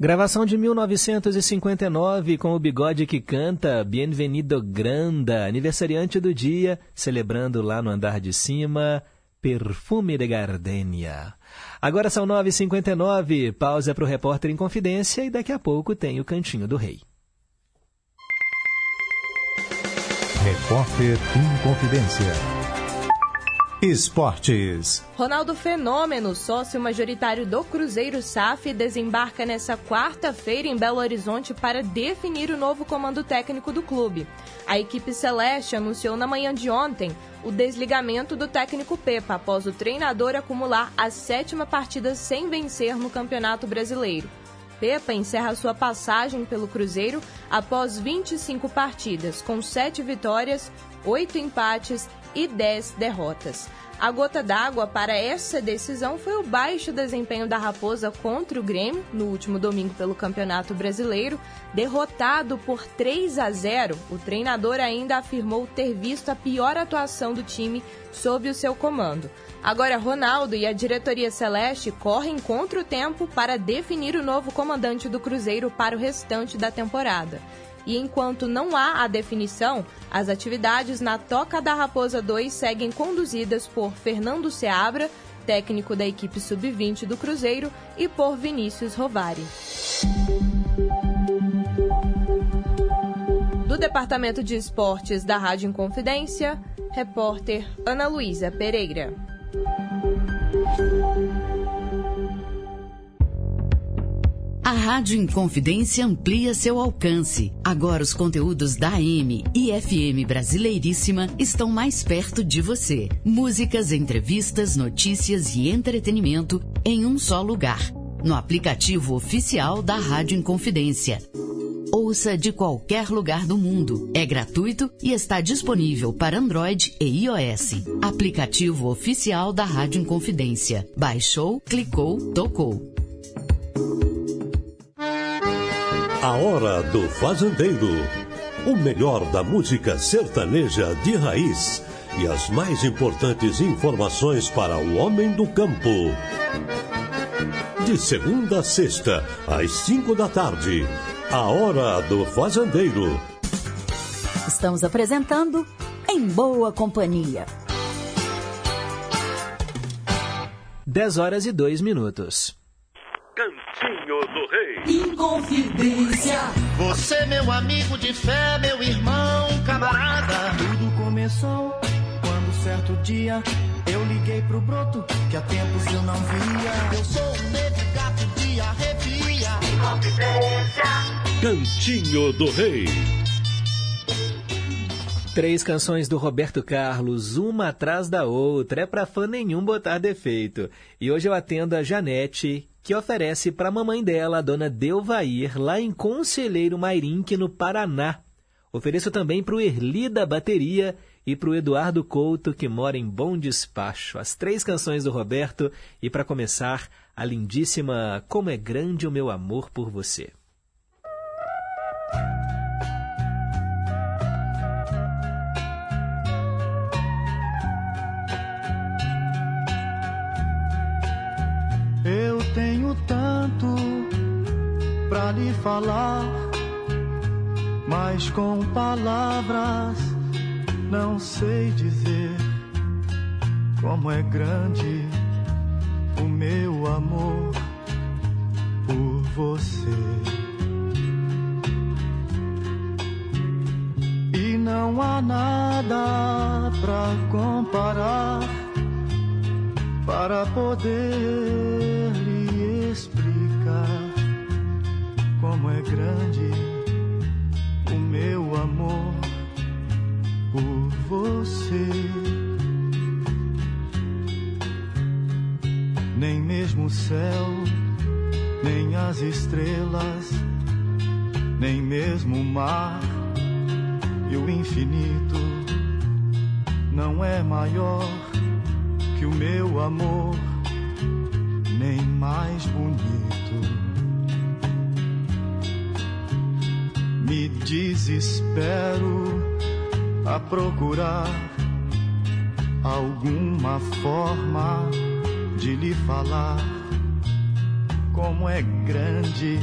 Gravação de 1959 com o bigode que canta Bienvenido Granda, aniversariante do dia, celebrando lá no andar de cima, Perfume de Gardenia. Agora são 9h59, pausa para o repórter em confidência e daqui a pouco tem o Cantinho do Rei. Repórter em Confidência. Esportes. Ronaldo Fenômeno, sócio majoritário do Cruzeiro SAF, desembarca nessa quarta-feira em Belo Horizonte para definir o novo comando técnico do clube. A equipe celeste anunciou na manhã de ontem o desligamento do técnico Pepa após o treinador acumular a sétima partida sem vencer no Campeonato Brasileiro. Pepa encerra sua passagem pelo Cruzeiro após 25 partidas, com 7 vitórias, 8 empates e 10 derrotas. A gota d'água para essa decisão foi o baixo desempenho da Raposa contra o Grêmio no último domingo pelo Campeonato Brasileiro. Derrotado por 3 a 0, o treinador ainda afirmou ter visto a pior atuação do time sob o seu comando. Agora, Ronaldo e a diretoria celeste correm contra o tempo para definir o novo comandante do Cruzeiro para o restante da temporada. E enquanto não há a definição, as atividades na Toca da Raposa 2 seguem conduzidas por Fernando Seabra, técnico da equipe sub-20 do Cruzeiro, e por Vinícius Rovari. Do Departamento de Esportes da Rádio Inconfidência, repórter Ana Luísa Pereira. A Rádio Inconfidência amplia seu alcance. Agora os conteúdos da AM e FM Brasileiríssima estão mais perto de você. Músicas, entrevistas, notícias e entretenimento em um só lugar. No aplicativo oficial da Rádio Inconfidência. Ouça de qualquer lugar do mundo. É gratuito e está disponível para Android e iOS. Aplicativo oficial da Rádio Inconfidência. Baixou, clicou, tocou. A Hora do Fazendeiro. O melhor da música sertaneja de raiz e as mais importantes informações para o homem do campo. De segunda a sexta, às cinco da tarde. A Hora do Fazendeiro. Estamos apresentando Em Boa Companhia. 10 horas e 2 minutos. Cantinho do Rei. Inconfidência. Você, meu amigo de fé, meu irmão, camarada. Tudo começou quando certo dia eu liguei pro broto que há tempos eu não via. Eu sou um negro gato de arrepia. Cantinho do Rei. Três canções do Roberto Carlos, uma atrás da outra, é pra fã nenhum botar defeito. E hoje eu atendo a Janete, que oferece pra mamãe dela, a dona Delvair, lá em Conselheiro Mairinque, no Paraná. Ofereço também pro Erli da Bateria e pro Eduardo Couto, que mora em Bom Despacho. As três canções do Roberto e, para começar, a lindíssima Como é Grande o Meu Amor por Você. Eu tenho tanto pra lhe falar, mas com palavras não sei dizer como é grande o meu amor por você. E não há nada pra comparar para poder lhe explicar como é grande o meu amor por você. Nem mesmo o céu, nem as estrelas, nem mesmo o mar e o infinito não é maior que o meu amor, nem mais bonito. Me desespero a procurar alguma forma de lhe falar como é grande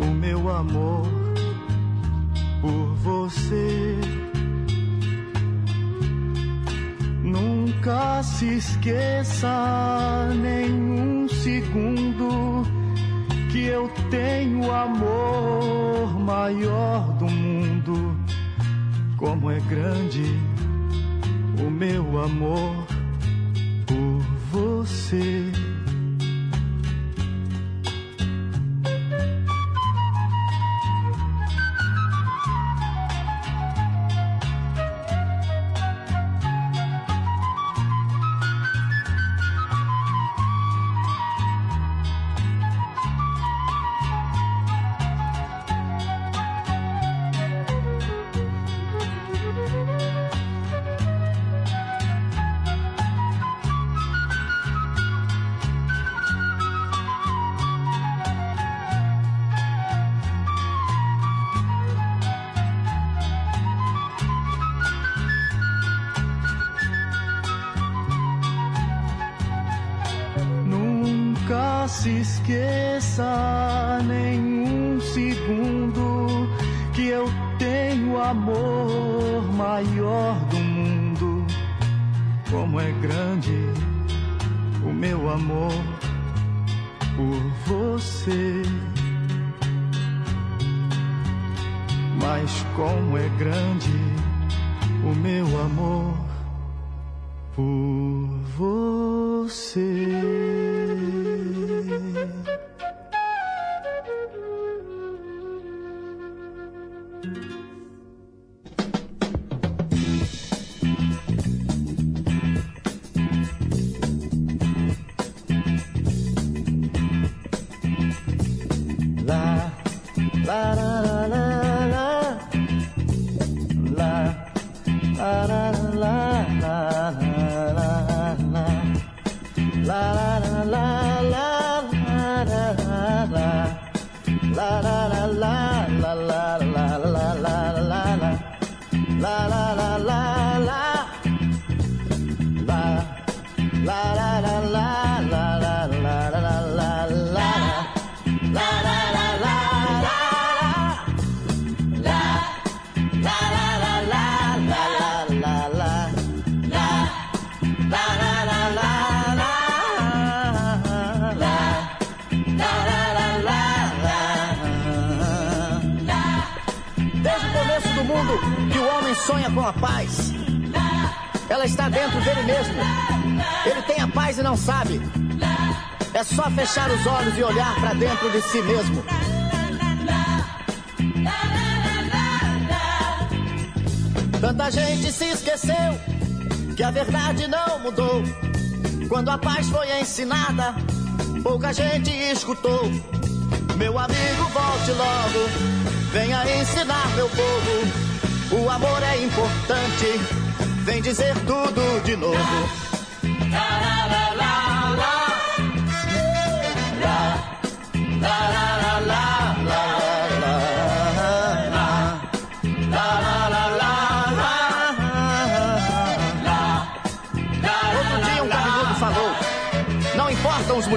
o meu amor por você. Nunca se esqueça nenhum segundo que eu tenho o amor maior do mundo. Como é grande o meu amor por você. Si mesmo.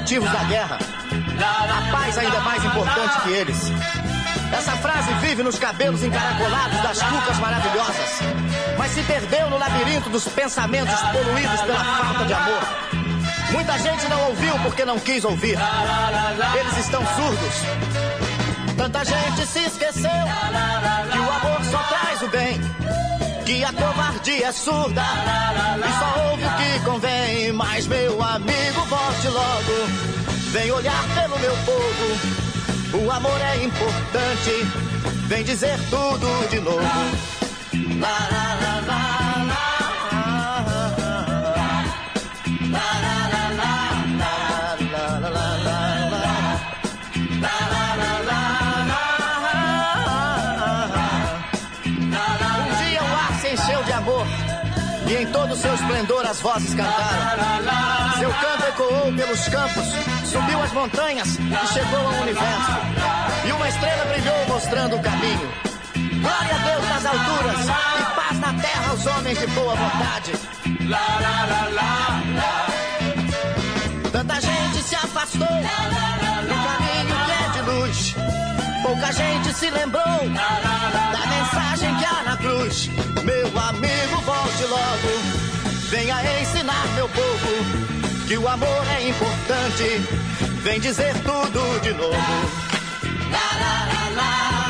Motivos da guerra, a paz ainda é mais importante que eles. Essa frase vive nos cabelos encaracolados das cucas maravilhosas, mas se perdeu no labirinto dos pensamentos poluídos pela falta de amor. Muita gente não ouviu porque não quis ouvir. Eles estão surdos. Tanta gente se esqueceu que o amor só traz o bem. Que a covardia é surda e só ouve o que convém. Mas, meu amigo, volte logo. Vem olhar pelo meu povo. O amor é importante. Vem dizer tudo de novo. La, la. Seu esplendor as vozes cantaram. Seu canto ecoou pelos campos, subiu as montanhas e chegou ao universo. E uma estrela brilhou mostrando o caminho. Glória a Deus nas alturas e paz na terra aos homens de boa vontade. Tanta gente se afastou do caminho que é de luz. Pouca gente se lembrou da mensagem que há na cruz. Meu amigo, logo. Venha ensinar meu povo que o amor é importante. Vem dizer tudo de novo. La, la, la,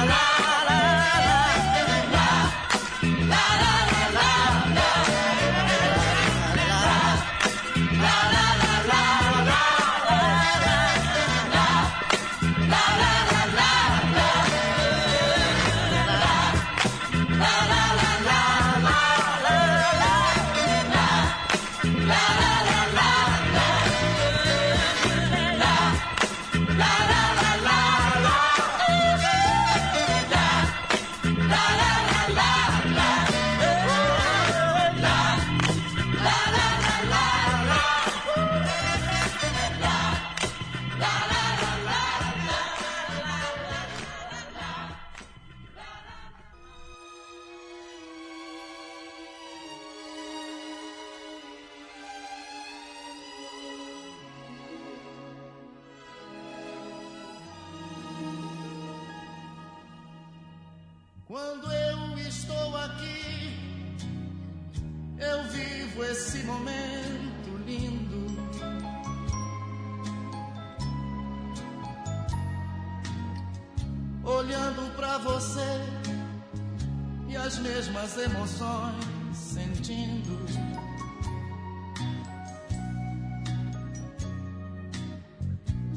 você e as mesmas emoções sentindo.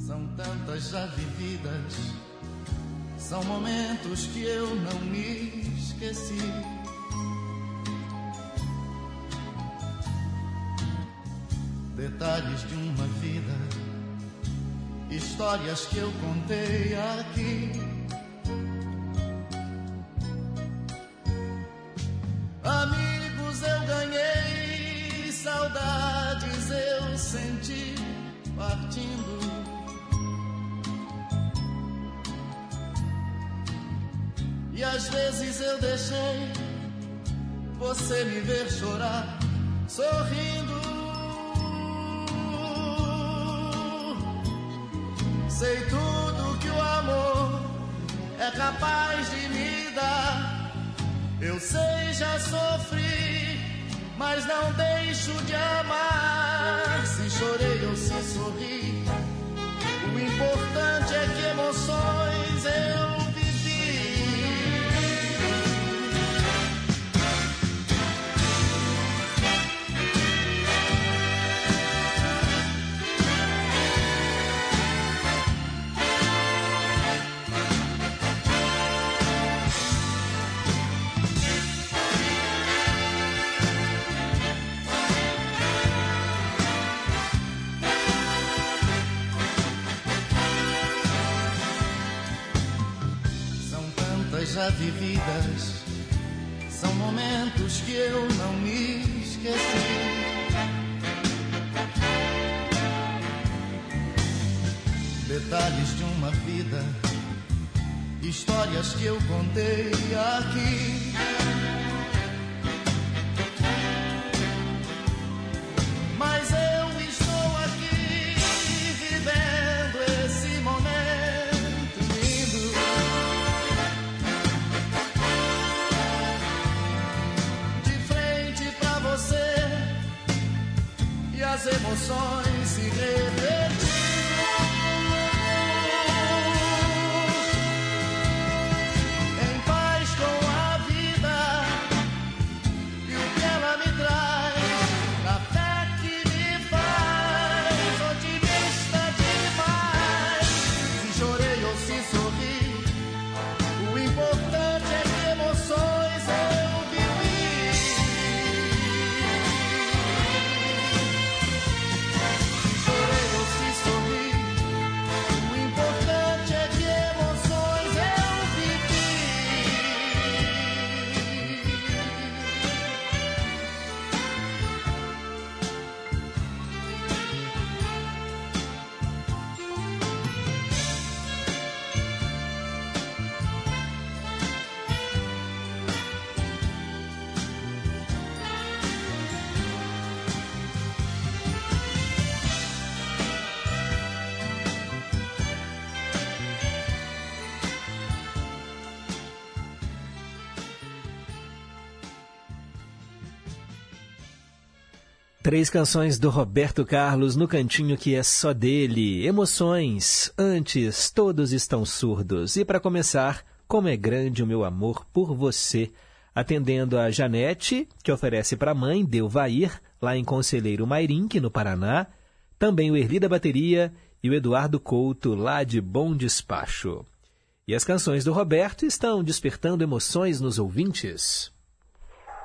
São tantas já vividas. São momentos que eu não me esqueci. Detalhes de uma vida, histórias que eu contei aqui. Amigos eu ganhei, saudades eu senti partindo. E às vezes eu deixei você me ver chorar, sorrindo. Sei tudo que o amor é capaz de me dar. Eu sei, já sofri, mas não deixo de amar. Se chorei ou se sorri, o importante é que emoções eu já vividas são momentos que eu não me esqueci. Detalhes de uma vida, histórias que eu contei aqui. Três canções do Roberto Carlos no cantinho que é só dele. Emoções. Antes, todos estão surdos. E para começar, como é grande o meu amor por você. Atendendo a Janete, que oferece para a mãe, Delvair, lá em Conselheiro Mairinque, no Paraná. Também o Erli da Bateria e o Eduardo Couto, lá de Bom Despacho. E as canções do Roberto estão despertando emoções nos ouvintes.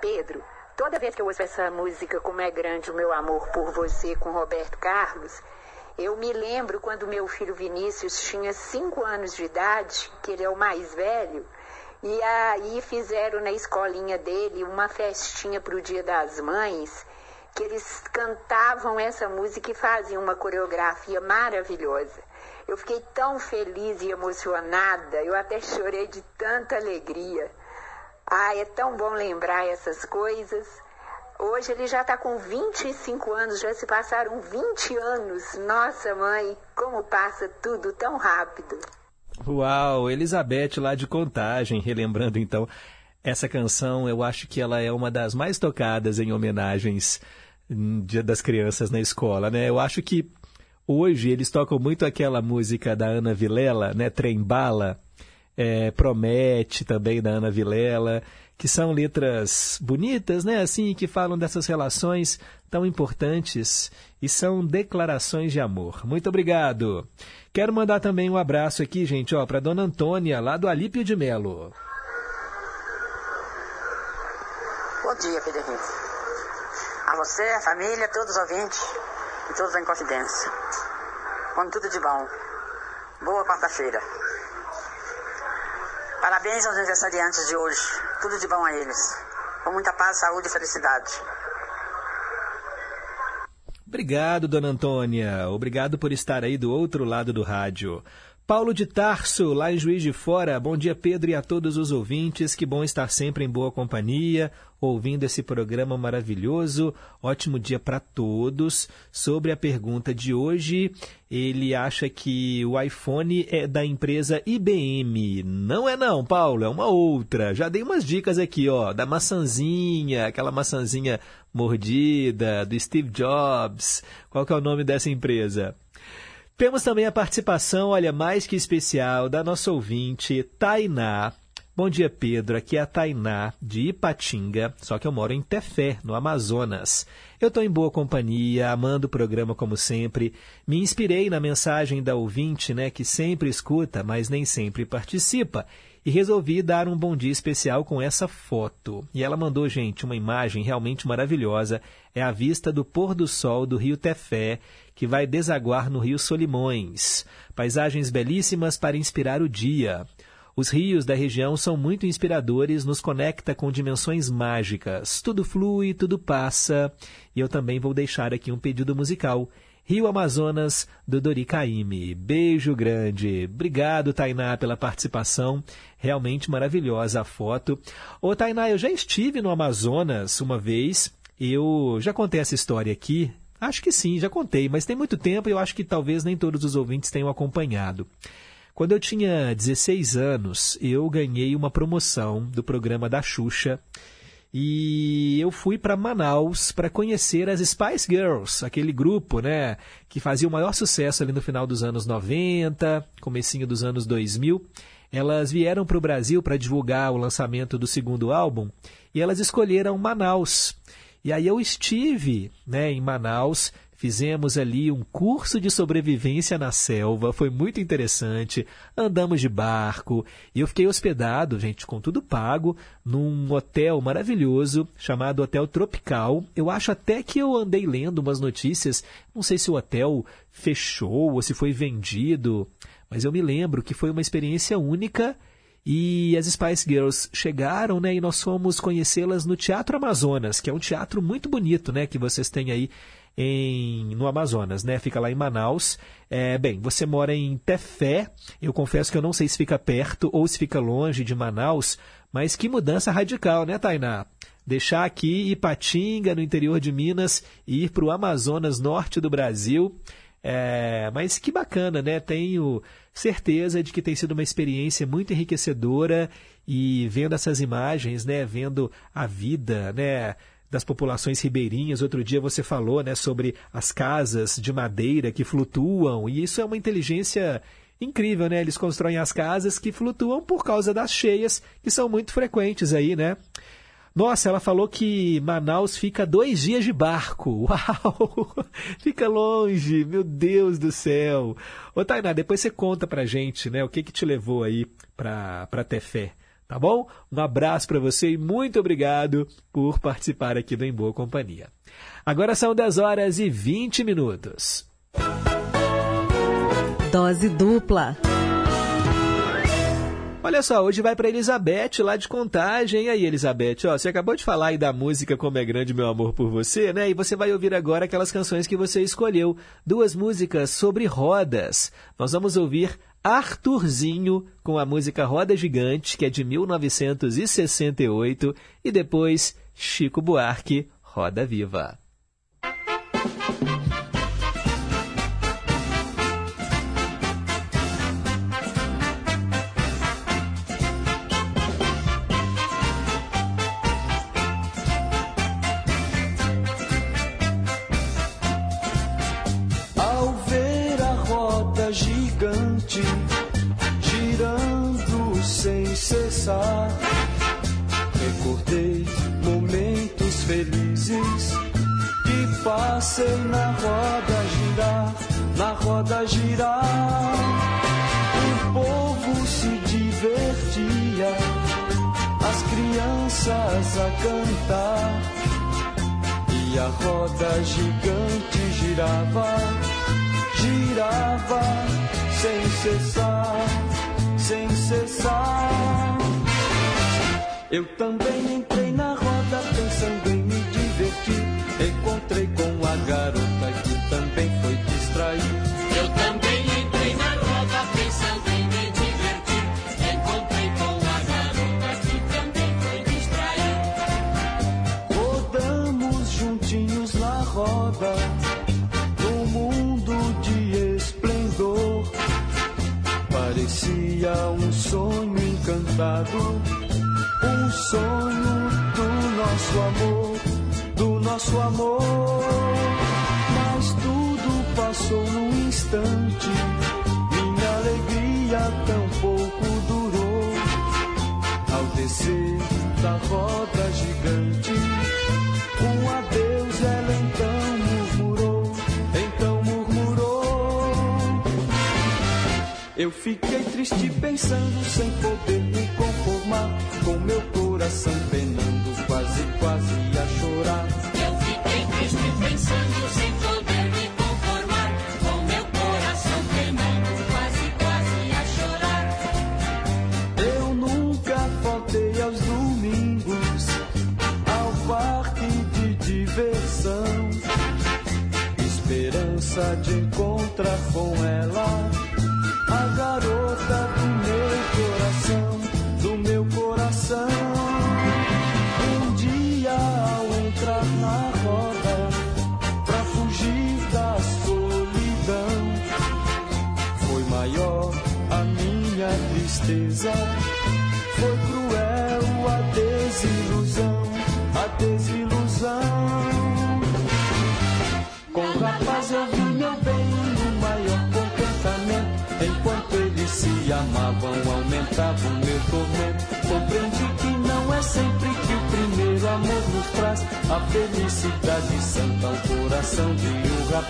Pedro, toda vez que eu ouço essa música Como é Grande o Meu Amor por Você com Roberto Carlos, eu me lembro quando meu filho Vinícius tinha cinco anos de idade, que ele é o mais velho, e aí fizeram na escolinha dele uma festinha para o Dia das Mães, que eles cantavam essa música e faziam uma coreografia maravilhosa. Eu fiquei tão feliz e emocionada, eu até chorei de tanta alegria. Ah, é tão bom lembrar essas coisas. Hoje ele já está com 25 anos, já se passaram 20 anos. Nossa, mãe, como passa tudo tão rápido. Uau, Elizabeth lá de Contagem, relembrando então essa canção, eu acho que ela é uma das mais tocadas em homenagens hum, Dia das Crianças na escola, né? Eu acho que hoje eles tocam muito aquela música da Ana Vilela, né? Trem Bala, é, Promete também da Ana Vilela, que são letras bonitas, né? Assim, que falam dessas relações tão importantes e são declarações de amor. Muito obrigado. Quero mandar também um abraço aqui, gente, ó, para Dona Antônia, lá do Alípio de Melo. Bom dia, Pedro Henrique. A você, a família, todos os ouvintes e todos em confidência. Com tudo de bom. Boa quarta-feira. Parabéns aos aniversariantes de hoje. Tudo de bom a eles. Com muita paz, saúde e felicidade. Obrigado, dona Antônia. Obrigado por estar aí do outro lado do rádio. Paulo de Tarso, lá em Juiz de Fora. Bom dia, Pedro, e a todos os ouvintes. Que bom estar sempre em boa companhia, ouvindo esse programa maravilhoso. Ótimo dia para todos. Sobre a pergunta de hoje, ele acha que o iPhone é da empresa IBM. Não é não, Paulo, é uma outra. Já dei umas dicas aqui, ó, da maçãzinha, aquela maçãzinha mordida, do Steve Jobs. Qual que é o nome dessa empresa? Temos também a participação, olha, mais que especial, da nossa ouvinte, Tainá. Bom dia, Pedro. Aqui é a Tainá, de Ipatinga, só que eu moro em Tefé, no Amazonas. Eu estou em boa companhia, amando o programa como sempre. Me inspirei na mensagem da ouvinte, né, que sempre escuta, mas nem sempre participa. E resolvi dar um bom dia especial com essa foto. E ela mandou, gente, uma imagem realmente maravilhosa. É a vista do pôr do sol do rio Tefé, que vai desaguar no rio Solimões. Paisagens belíssimas para inspirar o dia. Os rios da região são muito inspiradores, nos conecta com dimensões mágicas. Tudo flui, tudo passa. E eu também vou deixar aqui um pedido musical. Rio Amazonas, do Dori Caymmi. Beijo grande. Obrigado, Tainá, pela participação. Realmente maravilhosa a foto. Ô, Tainá, eu já estive no Amazonas uma vez. Eu já contei essa história aqui. Acho que sim, já contei, mas tem muito tempo e eu acho que talvez nem todos os ouvintes tenham acompanhado. Quando eu tinha 16 anos, eu ganhei uma promoção do programa da Xuxa e eu fui para Manaus para conhecer as Spice Girls, aquele grupo, né, que fazia o maior sucesso ali no final dos anos 90, comecinho dos anos 2000. Elas vieram para o Brasil para divulgar o lançamento do segundo álbum e elas escolheram Manaus. E aí eu estive, né, em Manaus Fizemos ali um curso de sobrevivência na selva, foi muito interessante. Andamos de barco e eu fiquei hospedado, gente, com tudo pago, num hotel maravilhoso chamado Hotel Tropical. Eu acho até que eu andei lendo umas notícias, não sei se o hotel fechou ou se foi vendido, mas eu me lembro que foi uma experiência única. E as Spice Girls chegaram, né? E nós fomos conhecê-las no Teatro Amazonas, que é um teatro muito bonito, né? Que vocês têm aí em, no Amazonas, né? Fica lá em Manaus. É, bem, você mora em Tefé. Eu confesso que eu não sei se fica perto ou se fica longe de Manaus, mas que mudança radical, né, Tainá? Deixar aqui Ipatinga, no interior de Minas, e ir para o Amazonas, norte do Brasil. É, mas que bacana, né? Tenho certeza de que tem sido uma experiência muito enriquecedora e vendo essas imagens, né? Vendo a vida, né? Das populações ribeirinhas. Outro dia você falou né, sobre as casas de madeira que flutuam, e isso é uma inteligência incrível, né? Eles constroem as casas que flutuam por causa das cheias, que são muito frequentes aí, né? Nossa, ela falou que Manaus fica dois dias de barco. Uau! Fica longe, meu Deus do céu. Ô, Tainá, depois você conta pra gente, né? O que que te levou aí pra, pra ter fé. Tá bom? Um abraço para você e muito obrigado por participar aqui do Em Boa Companhia. Agora são 10 horas e 20 minutos. Dose dupla. Olha só, hoje vai para Elizabeth lá de Contagem. E aí, Elizabeth, ó, você acabou de falar aí da música Como é Grande Meu Amor por Você, né? E você vai ouvir agora aquelas canções que você escolheu. Duas músicas sobre rodas. Nós vamos ouvir Arthurzinho com a música Roda Gigante, que é de 1968, e depois Chico Buarque, Roda Viva. Recordei momentos felizes que passei na roda girar, na roda girar. O povo se divertia, as crianças a cantar. E a roda gigante girava, girava sem cessar, sem cessar. Eu também entrei na roda pensando em me divertir. Encontrei com a garota que também foi distrair. Eu também entrei na roda pensando em me divertir. Encontrei com a garota que também foi distrair. Rodamos juntinhos na roda, num mundo de esplendor. Parecia um sonho encantado sonho do nosso amor, do nosso amor. Mas tudo passou num instante, minha alegria tão pouco durou. Ao descer da roda gigante, um adeus ela então murmurou, então murmurou. Eu fiquei triste pensando sem poder me conformar com meu meu coração penando, quase, quase a chorar. Eu fiquei triste pensando sem poder me conformar, com meu coração penando, quase, quase a chorar. Eu nunca faltei aos domingos, ao parque de diversão, esperança de encontrar com ela, a garota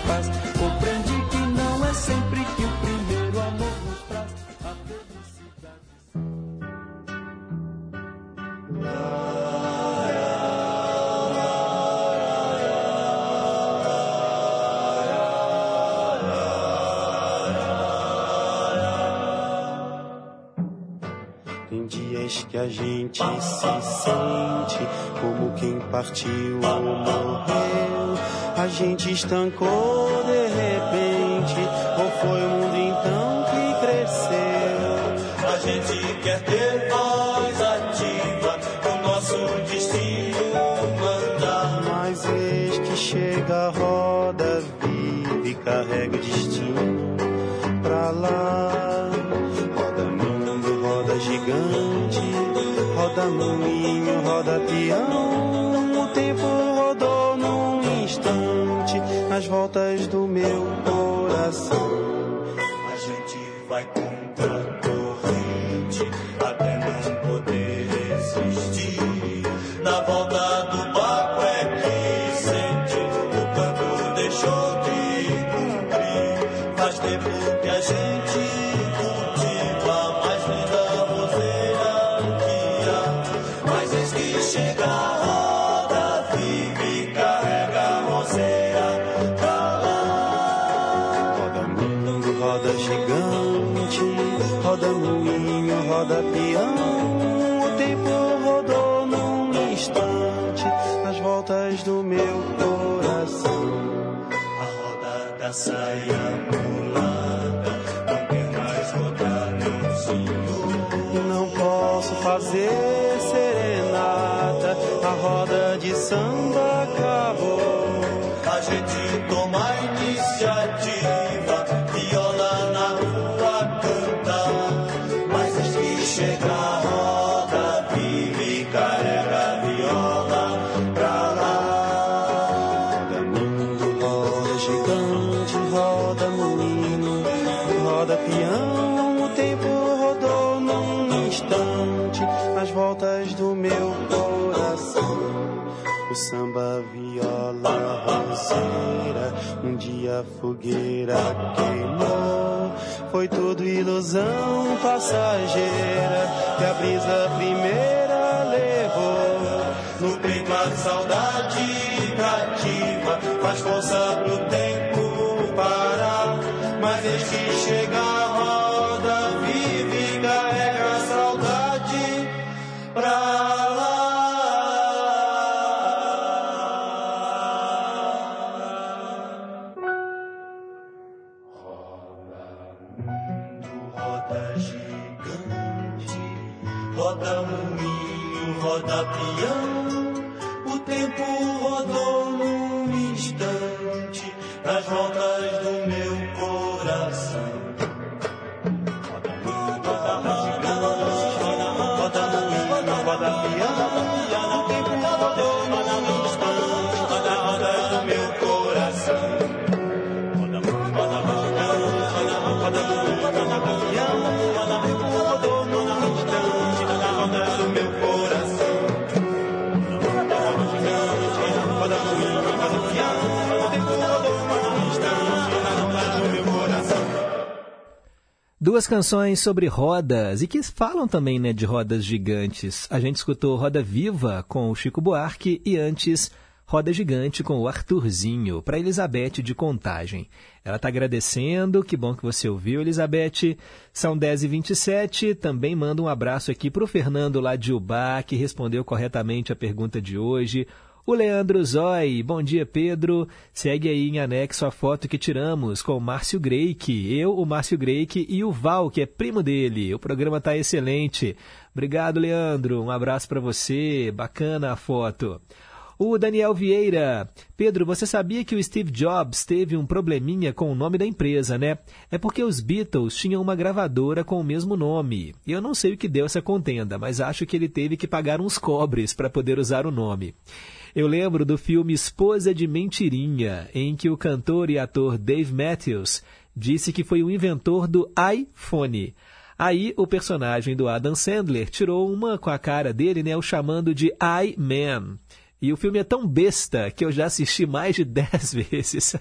rapaz. Compreendi que não é sempre que o primeiro amor nos traz a felicidade. Que a gente se sente como quem partiu ou morreu. A gente estancou de repente, ou foi o mundo então que cresceu? A gente quer ter voz ativa, o nosso destino mandar. Mas eis que chega a roda viva e carrega o destino pra lá. Roda mundo, roda gigante, roda moinho, roda peão. O tempo nas voltas do meu coração. Do meu coração. A roda da saia mulata não tem mais rodalhãozinho. Não posso fazer serenata, a roda de samba acabou. A gente toma um dia a fogueira queimou. Foi tudo ilusão passageira que a brisa primeira levou. No peito a saudade cativa, faz força pro tempo parar. Mas eis que chega roda moinho, roda peão. Duas canções sobre rodas e que falam também né, de rodas gigantes. A gente escutou Roda Viva com o Chico Buarque e antes Roda Gigante com o Arthurzinho, para Elizabeth de Contagem. Ela está agradecendo, que bom que você ouviu, Elizabeth. São 10h27, também manda um abraço aqui para o Fernando lá de Ubá, que respondeu corretamente a pergunta de hoje. O Leandro Zói, bom dia Pedro. Segue aí em anexo a foto que tiramos com o Márcio Greik. Eu, o Márcio Greik e o Val, que é primo dele. O programa está excelente. Obrigado, Leandro. Um abraço para você. Bacana a foto. O Daniel Vieira. Pedro, você sabia que o Steve Jobs teve um probleminha com o nome da empresa, né? É porque os Beatles tinham uma gravadora com o mesmo nome. E eu não sei o que deu essa contenda, mas acho que ele teve que pagar uns cobres para poder usar o nome. Eu lembro do filme Esposa de Mentirinha, em que o cantor e ator Dave Matthews disse que foi o inventor do iPhone. Aí o personagem do Adam Sandler tirou uma com a cara dele, né, o chamando de I-Man. E o filme é tão besta que eu já assisti mais de 10 vezes.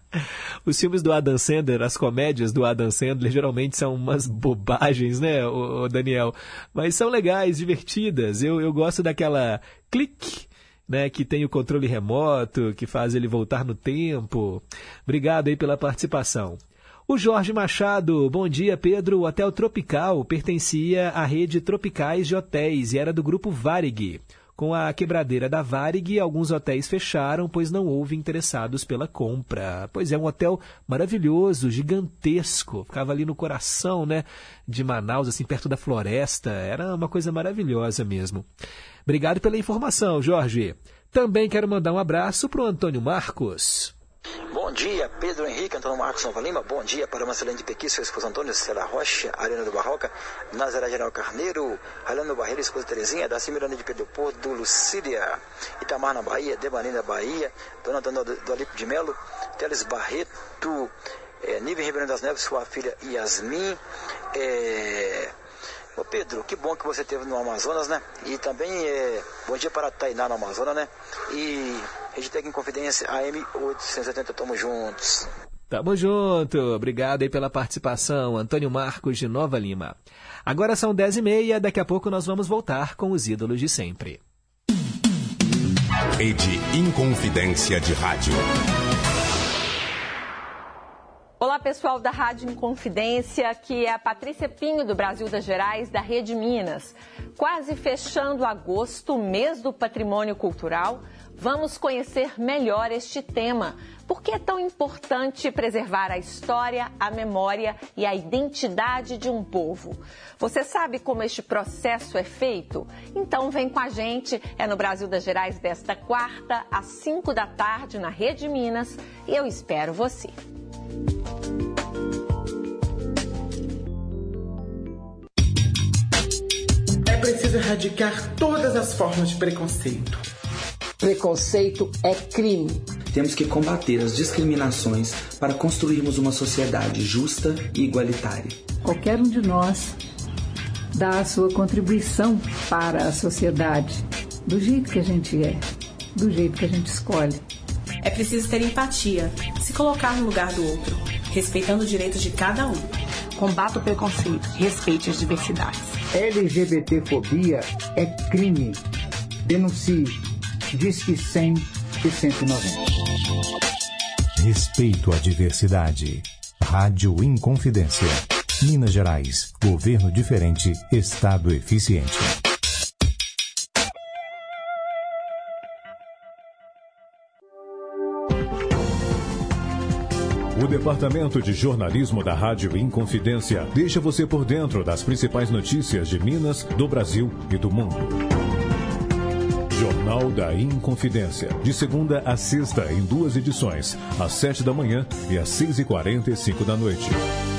Os filmes do Adam Sandler, as comédias do Adam Sandler, geralmente são umas bobagens, né, o, Daniel? Mas são legais, divertidas. Eu, eu gosto daquela clique, né, que tem o controle remoto, que faz ele voltar no tempo. Obrigado aí pela participação. O Jorge Machado, bom dia Pedro. O Hotel Tropical pertencia à rede Tropicais de Hotéis e era do grupo Varig. Com a quebradeira da Varig, alguns hotéis fecharam, pois não houve interessados pela compra. Pois é, um hotel maravilhoso, gigantesco. Ficava ali no coração, né, de Manaus, assim, perto da floresta. Era uma coisa maravilhosa mesmo. Obrigado pela informação, Jorge. Também quero mandar um abraço para o Antônio Marcos. Bom dia, Pedro Henrique, Antônio Marcos Nova Lima. Bom dia para Marcelene de Pequi, sua esposa Antônio, Cela Rocha, Arena do Barroca, Nazaré General Carneiro, Ralando Barreiro, esposa Terezinha, Daci Miranda de Pedro Porto, Lucília, Itamar na Bahia, Debanina Bahia, Dona Dona do Alipo de Melo, Teles Barreto, é, Nível Ribeirão das Neves, sua filha Yasmin, é, Ô Pedro, que bom que você teve no Amazonas, né? E também é, bom dia para Tainá no Amazonas, né? E Redtec em Confidência AM 880, tamo juntos. Tamo junto, obrigado aí pela participação, Antônio Marcos de Nova Lima. Agora são 10 e meia, daqui a pouco nós vamos voltar com os ídolos de sempre. Rede Inconfidência de Rádio. Olá, pessoal da Rádio Inconfidência, aqui é a Patrícia Pinho, do Brasil das Gerais, da Rede Minas. Quase fechando agosto, mês do patrimônio cultural, vamos conhecer melhor este tema. Por que é tão importante preservar a história, a memória e a identidade de um povo? Você sabe como este processo é feito? Então vem com a gente, é no Brasil das Gerais desta quarta, às 5 da tarde, na Rede Minas, e eu espero você. Preciso erradicar todas as formas de preconceito. Preconceito é crime. Temos que combater as discriminações para construirmos uma sociedade justa e igualitária. Qualquer um de nós dá a sua contribuição para a sociedade, do jeito que a gente é, do jeito que a gente escolhe. É preciso ter empatia, se colocar no lugar do outro, respeitando os direitos de cada um. Combata o preconceito, respeite as diversidades. LGBTfobia é crime. Denuncie. Disque 100 e 190. Respeito à diversidade. Rádio Inconfidência. Minas Gerais. Governo diferente. Estado eficiente. O Departamento de Jornalismo da Rádio Inconfidência deixa você por dentro das principais notícias de Minas, do Brasil e do mundo. Jornal da Inconfidência, de segunda a sexta, em duas edições, às sete da manhã e às seis e quarenta e cinco da noite.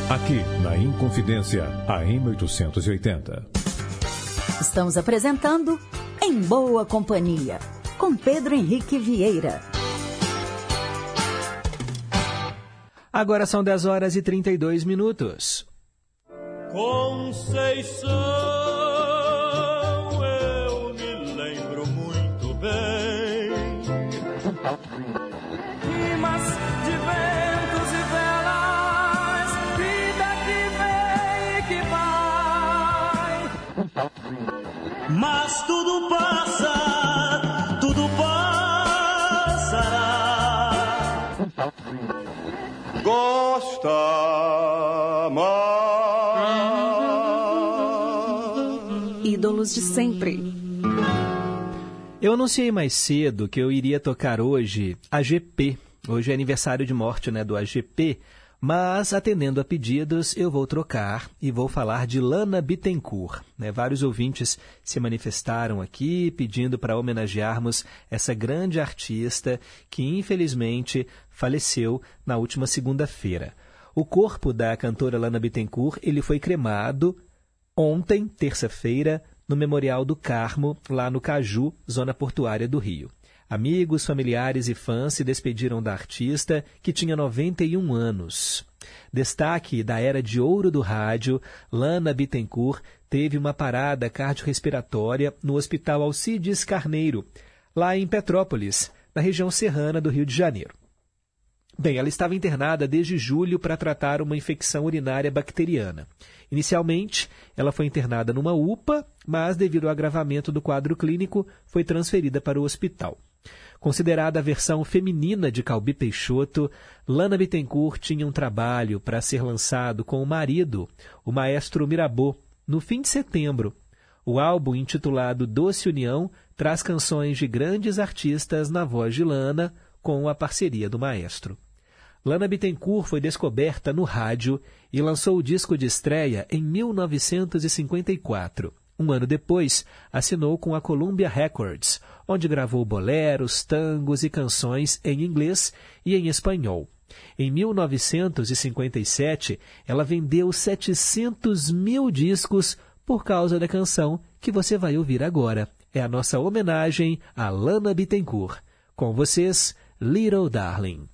Aqui, na Inconfidência, AM 880. Estamos apresentando Em Boa Companhia, com Pedro Henrique Vieira. Agora são 10 horas e 32 minutos. Conceição, eu me lembro muito bem. Rimas de ventos e velas, vida que vem e que vai. Mas tudo passa, tudo passará gosta mais. Ídolos de sempre. Eu anunciei mais cedo que eu iria tocar hoje a GP. Hoje é aniversário de morte né, do AGP, mas atendendo a pedidos eu vou trocar e vou falar de Lana Bittencourt. Né? Vários ouvintes se manifestaram aqui pedindo para homenagearmos essa grande artista que infelizmente faleceu na última segunda-feira. O corpo da cantora Lana Bittencourt ele foi cremado ontem, terça-feira, no Memorial do Carmo, lá no Caju, zona portuária do Rio. Amigos, familiares e fãs se despediram da artista, que tinha 91 anos. Destaque da era de ouro do rádio, Lana Bittencourt teve uma parada cardiorrespiratória no Hospital Alcides Carneiro, lá em Petrópolis, na região serrana do Rio de Janeiro. Bem, ela estava internada desde julho para tratar uma infecção urinária bacteriana. Inicialmente, ela foi internada numa UPA, mas devido ao agravamento do quadro clínico, foi transferida para o hospital. Considerada a versão feminina de Calbi Peixoto, Lana Bittencourt tinha um trabalho para ser lançado com o marido, o maestro Mirabô, no fim de setembro. O álbum, intitulado Doce União, traz canções de grandes artistas na voz de Lana, com a parceria do maestro. Lana Bittencourt foi descoberta no rádio e lançou o disco de estreia em 1954. Um ano depois, assinou com a Columbia Records, onde gravou boleros, tangos e canções em inglês e em espanhol. Em 1957, ela vendeu 700 mil discos por causa da canção que você vai ouvir agora. É a nossa homenagem a Lana Bittencourt. Com vocês, Little Darling.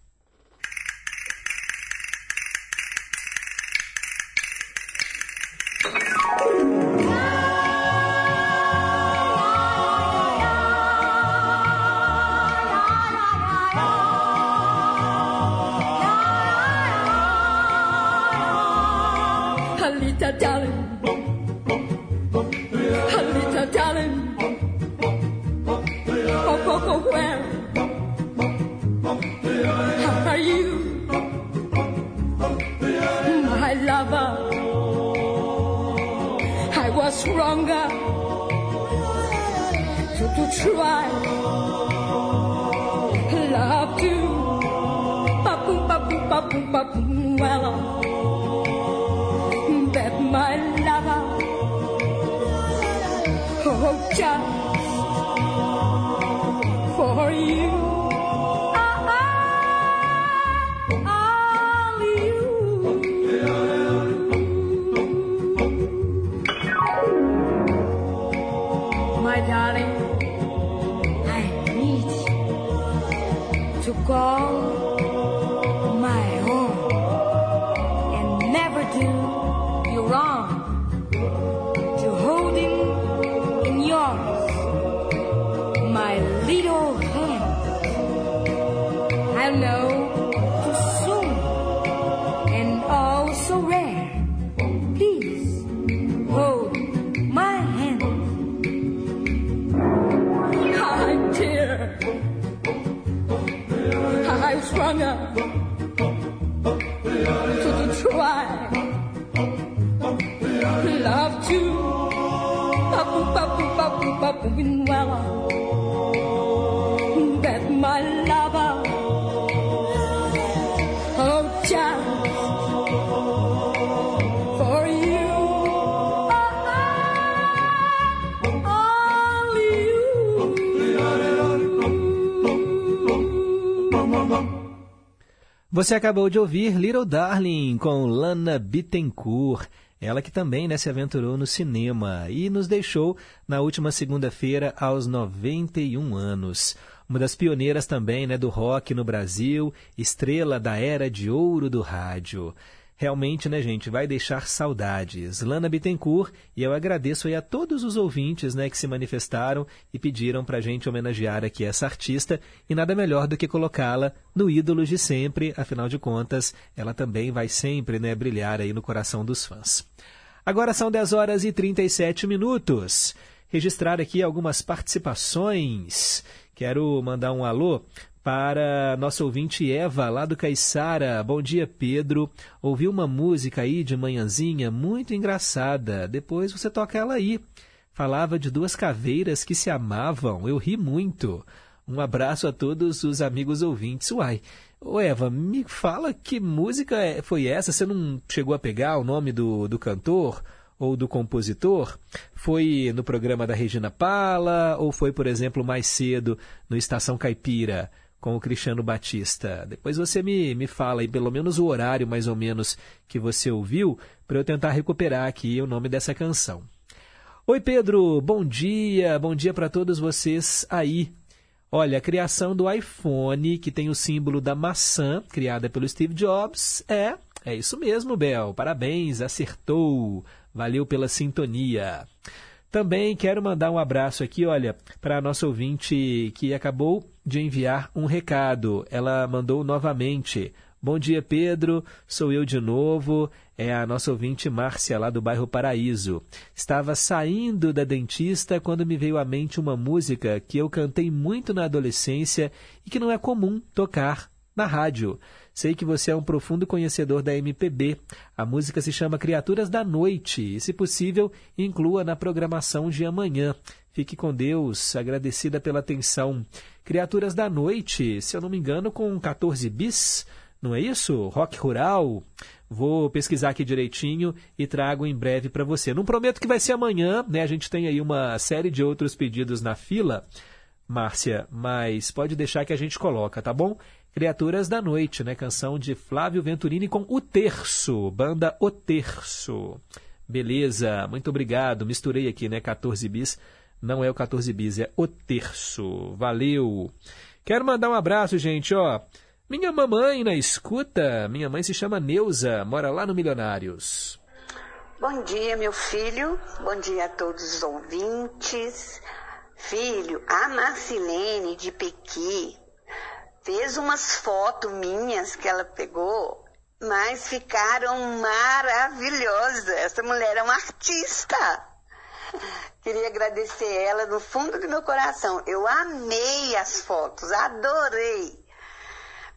Você acabou de ouvir Little Darling com Lana Bittencourt. Ela que também né, se aventurou no cinema e nos deixou na última segunda-feira aos 91 anos. Uma das pioneiras também né, do rock no Brasil, estrela da era de ouro do rádio. Realmente, né, gente, vai deixar saudades. Lana Bittencourt, e eu agradeço aí a todos os ouvintes né, que se manifestaram e pediram para a gente homenagear aqui essa artista, e nada melhor do que colocá-la no Ídolos de Sempre, afinal de contas, ela também vai sempre né, brilhar aí no coração dos fãs. Agora são 10 horas e 37 minutos. Registrar aqui algumas participações. Quero mandar um alô para nossa ouvinte Eva, lá do Caiçara. Bom dia, Pedro. Ouvi uma música aí de manhãzinha muito engraçada. Depois você toca ela aí. falava de duas caveiras que se amavam. Eu ri muito. Um abraço a todos os amigos ouvintes. Uai, ô Eva, me fala que música é- foi essa? Você não chegou a pegar o nome do, do cantor ou do compositor? Foi no programa da Regina Pala ou foi, por exemplo, mais cedo no Estação Caipira? Com o Cristiano Batista. Depois você me, me fala aí pelo menos o horário mais ou menos que você ouviu para eu tentar recuperar aqui o nome dessa canção. Oi Pedro, bom dia, bom dia para todos vocês aí. Olha, a criação do iPhone, que tem o símbolo da maçã, criada pelo Steve Jobs, é, é isso mesmo, Bel. Parabéns, acertou. Valeu pela sintonia. Também quero mandar um abraço aqui, olha, para a nossa ouvinte que acabou de enviar um recado. Ela mandou novamente. Bom dia, Pedro. Sou eu de novo. É a nossa ouvinte Márcia, lá do bairro Paraíso. Estava saindo da dentista quando me veio à mente uma música que eu cantei muito na adolescência e que não é comum tocar na rádio. Sei que você é um profundo conhecedor da MPB. A música se chama Criaturas da Noite e, se possível, inclua na programação de amanhã. Fique com Deus, agradecida pela atenção. Criaturas da Noite, se eu não me engano, com 14 bis, não é isso? Rock rural. Vou pesquisar aqui direitinho e trago em breve para você. Não prometo que vai ser amanhã, né? A gente tem aí uma série de outros pedidos na fila, Márcia, mas pode deixar que a gente coloca, tá bom? Criaturas da Noite, né? Canção de Flávio Venturini com O Terço, banda O Terço. Beleza, muito obrigado. Misturei aqui, né? 14 bis. Não é o 14 bis, é O Terço. Valeu. Quero mandar um abraço, gente, ó. Minha mamãe na escuta. Minha mãe se chama Neuza, mora lá no Milionários. Bom dia, meu filho. Bom dia a todos os ouvintes. Filho, a Marcilene de Pequi fez umas fotos minhas que ela pegou, mas ficaram maravilhosas. Essa mulher é uma artista. Queria agradecer ela no fundo do meu coração. Eu amei as fotos, adorei.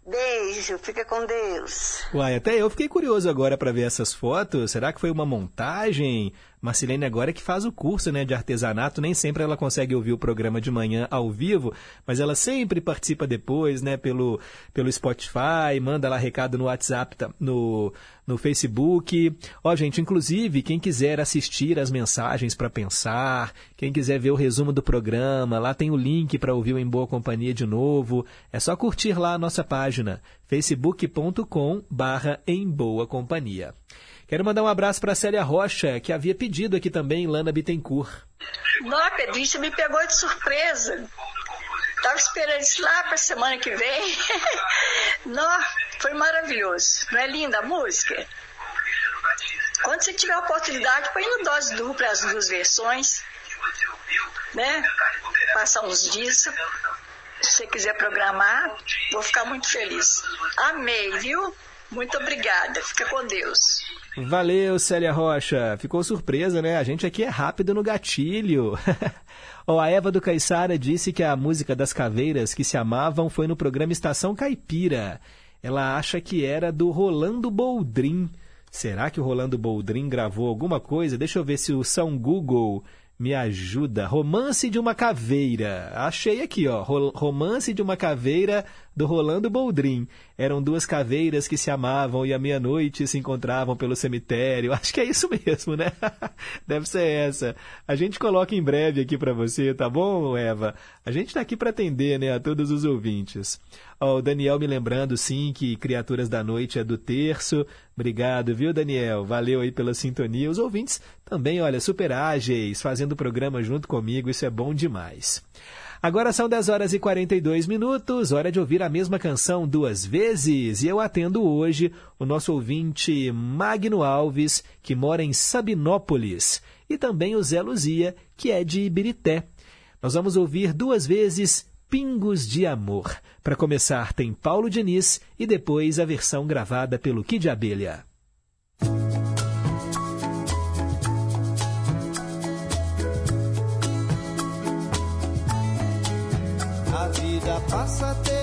Beijo, fica com Deus. Uai, até eu fiquei curioso agora para ver essas fotos. Será que foi uma montagem? Marcilene agora é que faz o curso né, de artesanato, nem sempre ela consegue ouvir o programa de manhã ao vivo, mas ela sempre participa depois, né, pelo, pelo Spotify, manda lá recado no WhatsApp, tá, no, no Facebook. Ó, gente, inclusive, quem quiser assistir as mensagens para pensar, quem quiser ver o resumo do programa, lá tem o link para ouvir o Em Boa Companhia de novo. É só curtir lá a nossa página, facebook.com barra Em Boa Companhia. Quero mandar um abraço para a Célia Rocha, que havia pedido aqui também Lana Bittencourt. Não, Pedrinho, me pegou de surpresa. Estava esperando isso lá para semana que vem. Não, foi maravilhoso. Não é linda a música? Quando você tiver a oportunidade, põe no dose dupla as duas versões. Né? Passar uns dias. Se você quiser programar, vou ficar muito feliz. Amei, viu? Muito obrigada. Fica com Deus. Valeu, Célia Rocha. Ficou surpresa, né? A gente aqui é rápido no gatilho. oh, a Eva do Caiçara disse que a música das caveiras que se amavam foi no programa Estação Caipira. Ela acha que era do Rolando Boldrin. Será que o Rolando Boldrin gravou alguma coisa? Deixa eu ver se o São Google me ajuda. Romance de uma caveira. Achei aqui, ó. Romance de uma caveira do Rolando Boldrin. Eram duas caveiras que se amavam e à meia-noite se encontravam pelo cemitério. Acho que é isso mesmo, né? Deve ser essa. A gente coloca em breve aqui para você, tá bom, Eva? A gente está aqui para atender, né, a todos os ouvintes. Ó, o Daniel me lembrando, sim, que Criaturas da Noite é do terço. Obrigado, viu, Daniel? Valeu aí pela sintonia. Os ouvintes também, olha, super ágeis, fazendo o programa junto comigo. Isso é bom demais. Agora são 10 horas e 42 minutos, hora de ouvir a mesma canção duas vezes. E eu atendo hoje o nosso ouvinte Magno Alves, que mora em Sabinópolis, e também o Zé Luzia, que é de Ibirité. Nós vamos ouvir duas vezes Pingos de Amor. Para começar, tem Paulo Diniz e depois a versão gravada pelo Kid Abelha. Passa telefono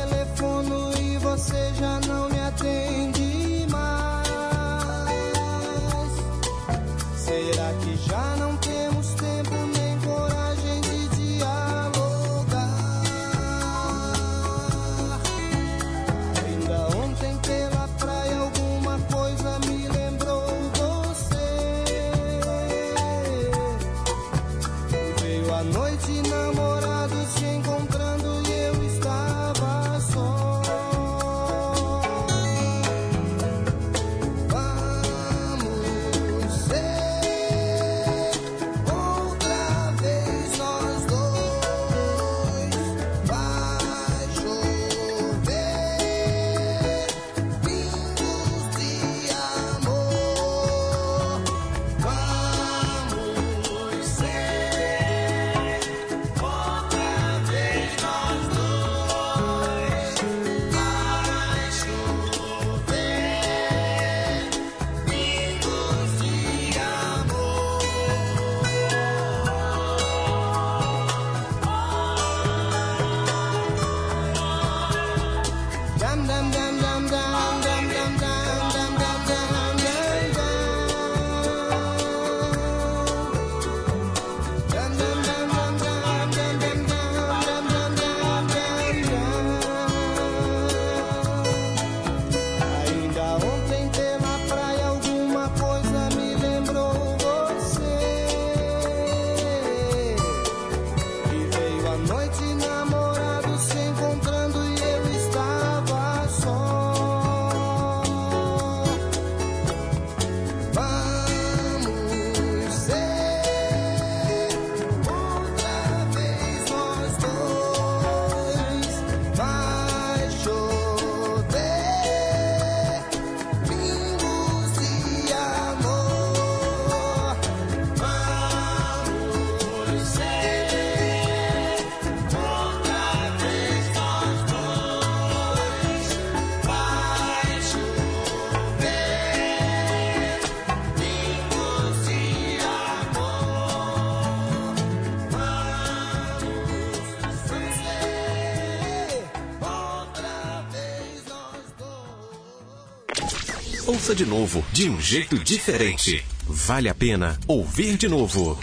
Ouça de novo, de um jeito diferente. Vale a pena ouvir de novo.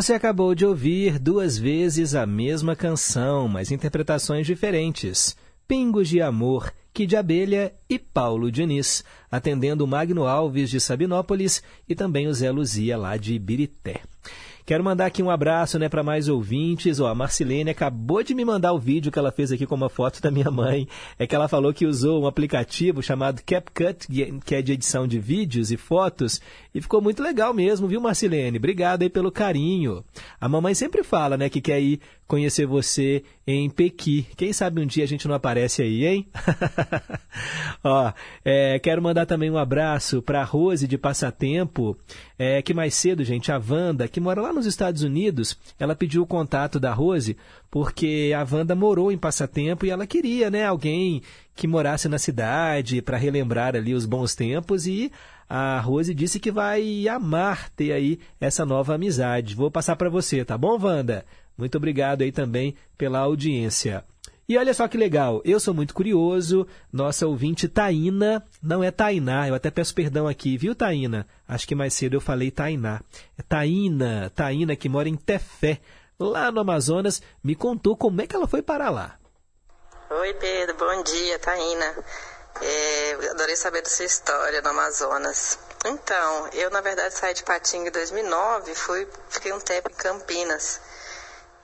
Você acabou de ouvir duas vezes a mesma canção, mas interpretações diferentes. Pingos de Amor, de Abelha e Paulo Diniz, atendendo o Magno Alves de Sabinópolis e também o Zé Luzia lá de Ibirité. Quero mandar aqui um abraço né, para mais ouvintes. Ó, a Marcilene acabou de me mandar o vídeo que ela fez aqui com uma foto da minha mãe. É que ela falou que usou um aplicativo chamado CapCut, que é de edição de vídeos e fotos, e ficou muito legal mesmo, viu, Marcilene? Obrigado aí pelo carinho. A mamãe sempre fala né, que quer ir conhecer você em Pequi. Quem sabe um dia a gente não aparece aí, hein? Ó, é, quero mandar também um abraço para Rose de Passatempo, é, que mais cedo, gente, a Wanda, que mora lá nos Estados Unidos, ela pediu o contato da Rose porque a Wanda morou em Passatempo e ela queria, né, alguém que morasse na cidade para relembrar ali os bons tempos e a Rose disse que vai amar ter aí essa nova amizade. Vou passar para você, tá bom, Wanda? Muito obrigado aí também pela audiência. E olha só que legal, eu sou muito curioso, nossa ouvinte Taína, não é Tainá, eu até peço perdão aqui, viu Taína? Acho que mais cedo eu falei Tainá. É Taína, Taína que mora em Tefé, lá no Amazonas, me contou como é que ela foi para lá. Oi Pedro, bom dia, Taína. É, adorei saber da sua história no Amazonas. Então, eu na verdade saí de Patinga em 2009, fui, fiquei um tempo em Campinas.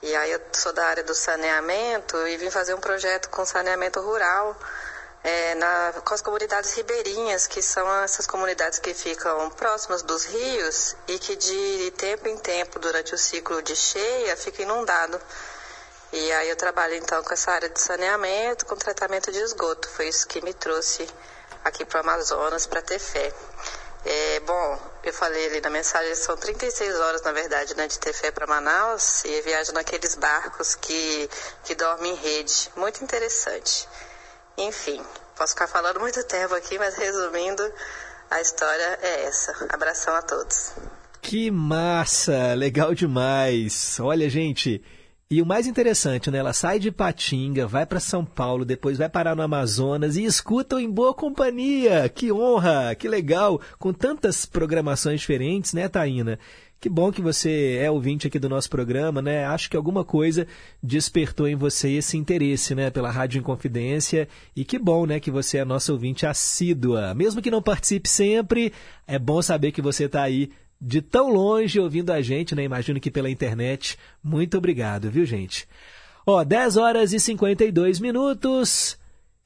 E aí eu sou da área do saneamento e vim fazer um projeto com saneamento rural é, na, com as comunidades ribeirinhas, que são essas comunidades que ficam próximas dos rios e que de tempo em tempo, durante o ciclo de cheia, fica inundado. E aí eu trabalho então com essa área de saneamento, com tratamento de esgoto. Foi isso que me trouxe aqui para o Amazonas para ter fé. É, bom, eu falei ali na mensagem, são 36 horas, na verdade, né, de ter fé para Manaus e viajo naqueles barcos que, que dormem em rede. Muito interessante. Enfim, posso ficar falando muito tempo aqui, mas resumindo, a história é essa. Abração a todos. Que massa! Legal demais! Olha, gente, e o mais interessante, né? Ela sai de Patinga, vai para São Paulo, depois vai parar no Amazonas e escuta em boa companhia. Que honra, que legal, com tantas programações diferentes, né, Taína? Que bom que você é ouvinte aqui do nosso programa, né? Acho que alguma coisa despertou em você esse interesse, né, pela Rádio Inconfidência. E que bom, né, que você é nosso ouvinte assídua. Mesmo que não participe sempre, é bom saber que você está aí de tão longe ouvindo a gente, né? Imagino que pela internet. Muito obrigado, viu, gente? Ó, 10 horas e 52 minutos.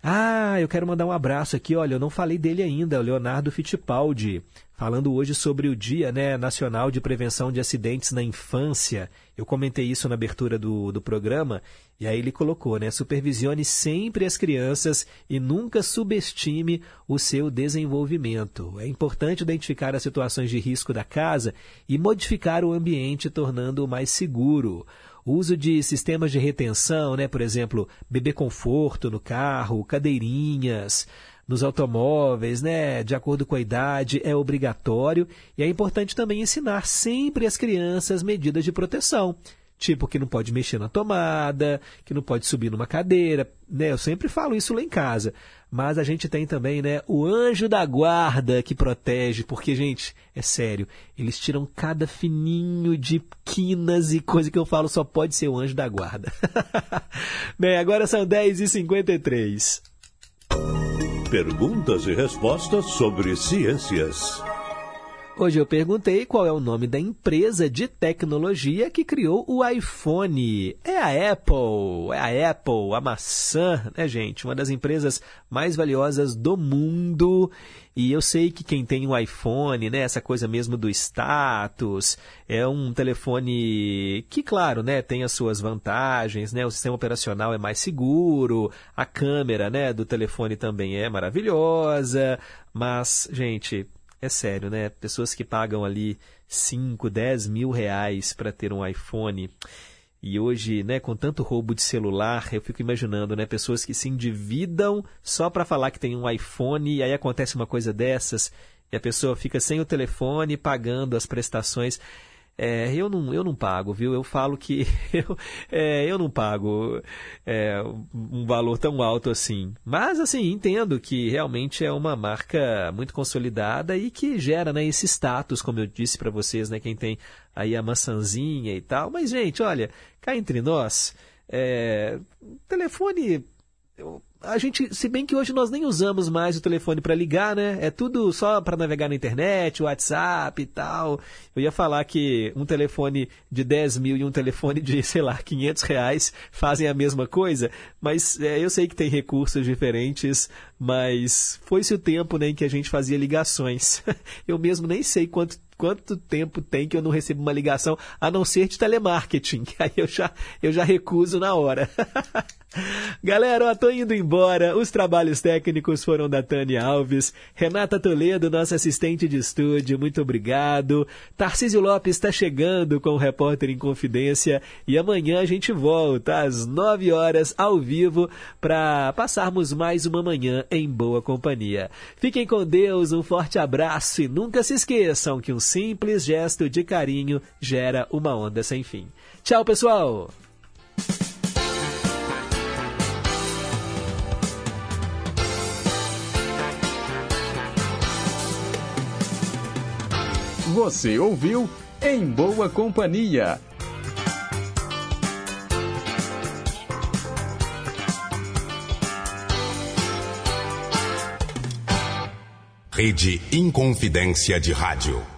Ah, eu quero mandar um abraço aqui, olha, eu não falei dele ainda, o Leonardo Fittipaldi, falando hoje sobre o Dia né, Nacional de Prevenção de Acidentes na Infância. Eu comentei isso na abertura do, do programa, e aí ele colocou, né? Supervisione sempre as crianças e nunca subestime o seu desenvolvimento. É importante identificar as situações de risco da casa e modificar o ambiente, tornando-o mais seguro. O uso de sistemas de retenção, né? por exemplo, bebê conforto no carro, cadeirinhas, nos automóveis, né, de acordo com a idade, é obrigatório e é importante também ensinar sempre às crianças medidas de proteção. Tipo, que não pode mexer na tomada, que não pode subir numa cadeira, né? Eu sempre falo isso lá em casa. Mas a gente tem também, né, o anjo da guarda que protege, porque, gente, é sério, eles tiram cada fininho de quinas e coisa que eu falo só pode ser o anjo da guarda. Bem, agora são 10h53. Perguntas e respostas sobre ciências. Hoje eu perguntei qual é o nome da empresa de tecnologia que criou o iPhone. É a Apple, é a Apple, a maçã, né, gente? Uma das empresas mais valiosas do mundo. E eu sei que quem tem um iPhone, né, essa coisa mesmo do status, é um telefone que, claro, né, tem as suas vantagens, né? O sistema operacional é mais seguro, a câmera, né, do telefone também é maravilhosa, mas, gente, é sério, né? Pessoas que pagam ali 5, 10 mil reais para ter um iPhone. E hoje, né, com tanto roubo de celular, eu fico imaginando, né, pessoas que se endividam só para falar que tem um iPhone e aí acontece uma coisa dessas e a pessoa fica sem o telefone pagando as prestações. É, eu, não, eu não pago, viu? Eu falo que eu, é, eu não pago é, um valor tão alto assim. Mas, assim, entendo que realmente é uma marca muito consolidada e que gera né, esse status, como eu disse para vocês, né, quem tem aí a maçãzinha e tal. Mas, gente, olha, cá entre nós, é, telefone a gente, se bem que hoje nós nem usamos mais o telefone para ligar, né? É tudo só para navegar na internet, WhatsApp e tal. Eu ia falar que um telefone de 10 mil e um telefone de, sei lá, 500 reais fazem a mesma coisa, mas é, eu sei que tem recursos diferentes, mas foi-se o tempo né, em que a gente fazia ligações. Eu mesmo nem sei quanto quanto tempo tem que eu não recebo uma ligação, a não ser de telemarketing, aí eu já, eu já recuso na hora. Galera, ó, tô indo embora. Os trabalhos técnicos foram da Tânia Alves, Renata Toledo, nossa assistente de estúdio, muito obrigado. Tarcísio Lopes está chegando com o Repórter em Confidência e amanhã a gente volta às 9 horas ao vivo para passarmos mais uma manhã em boa companhia. Fiquem com Deus, um forte abraço e nunca se esqueçam que um simples gesto de carinho gera uma onda sem fim. Tchau, pessoal! Você ouviu Em Boa Companhia. Rede Inconfidência de Rádio.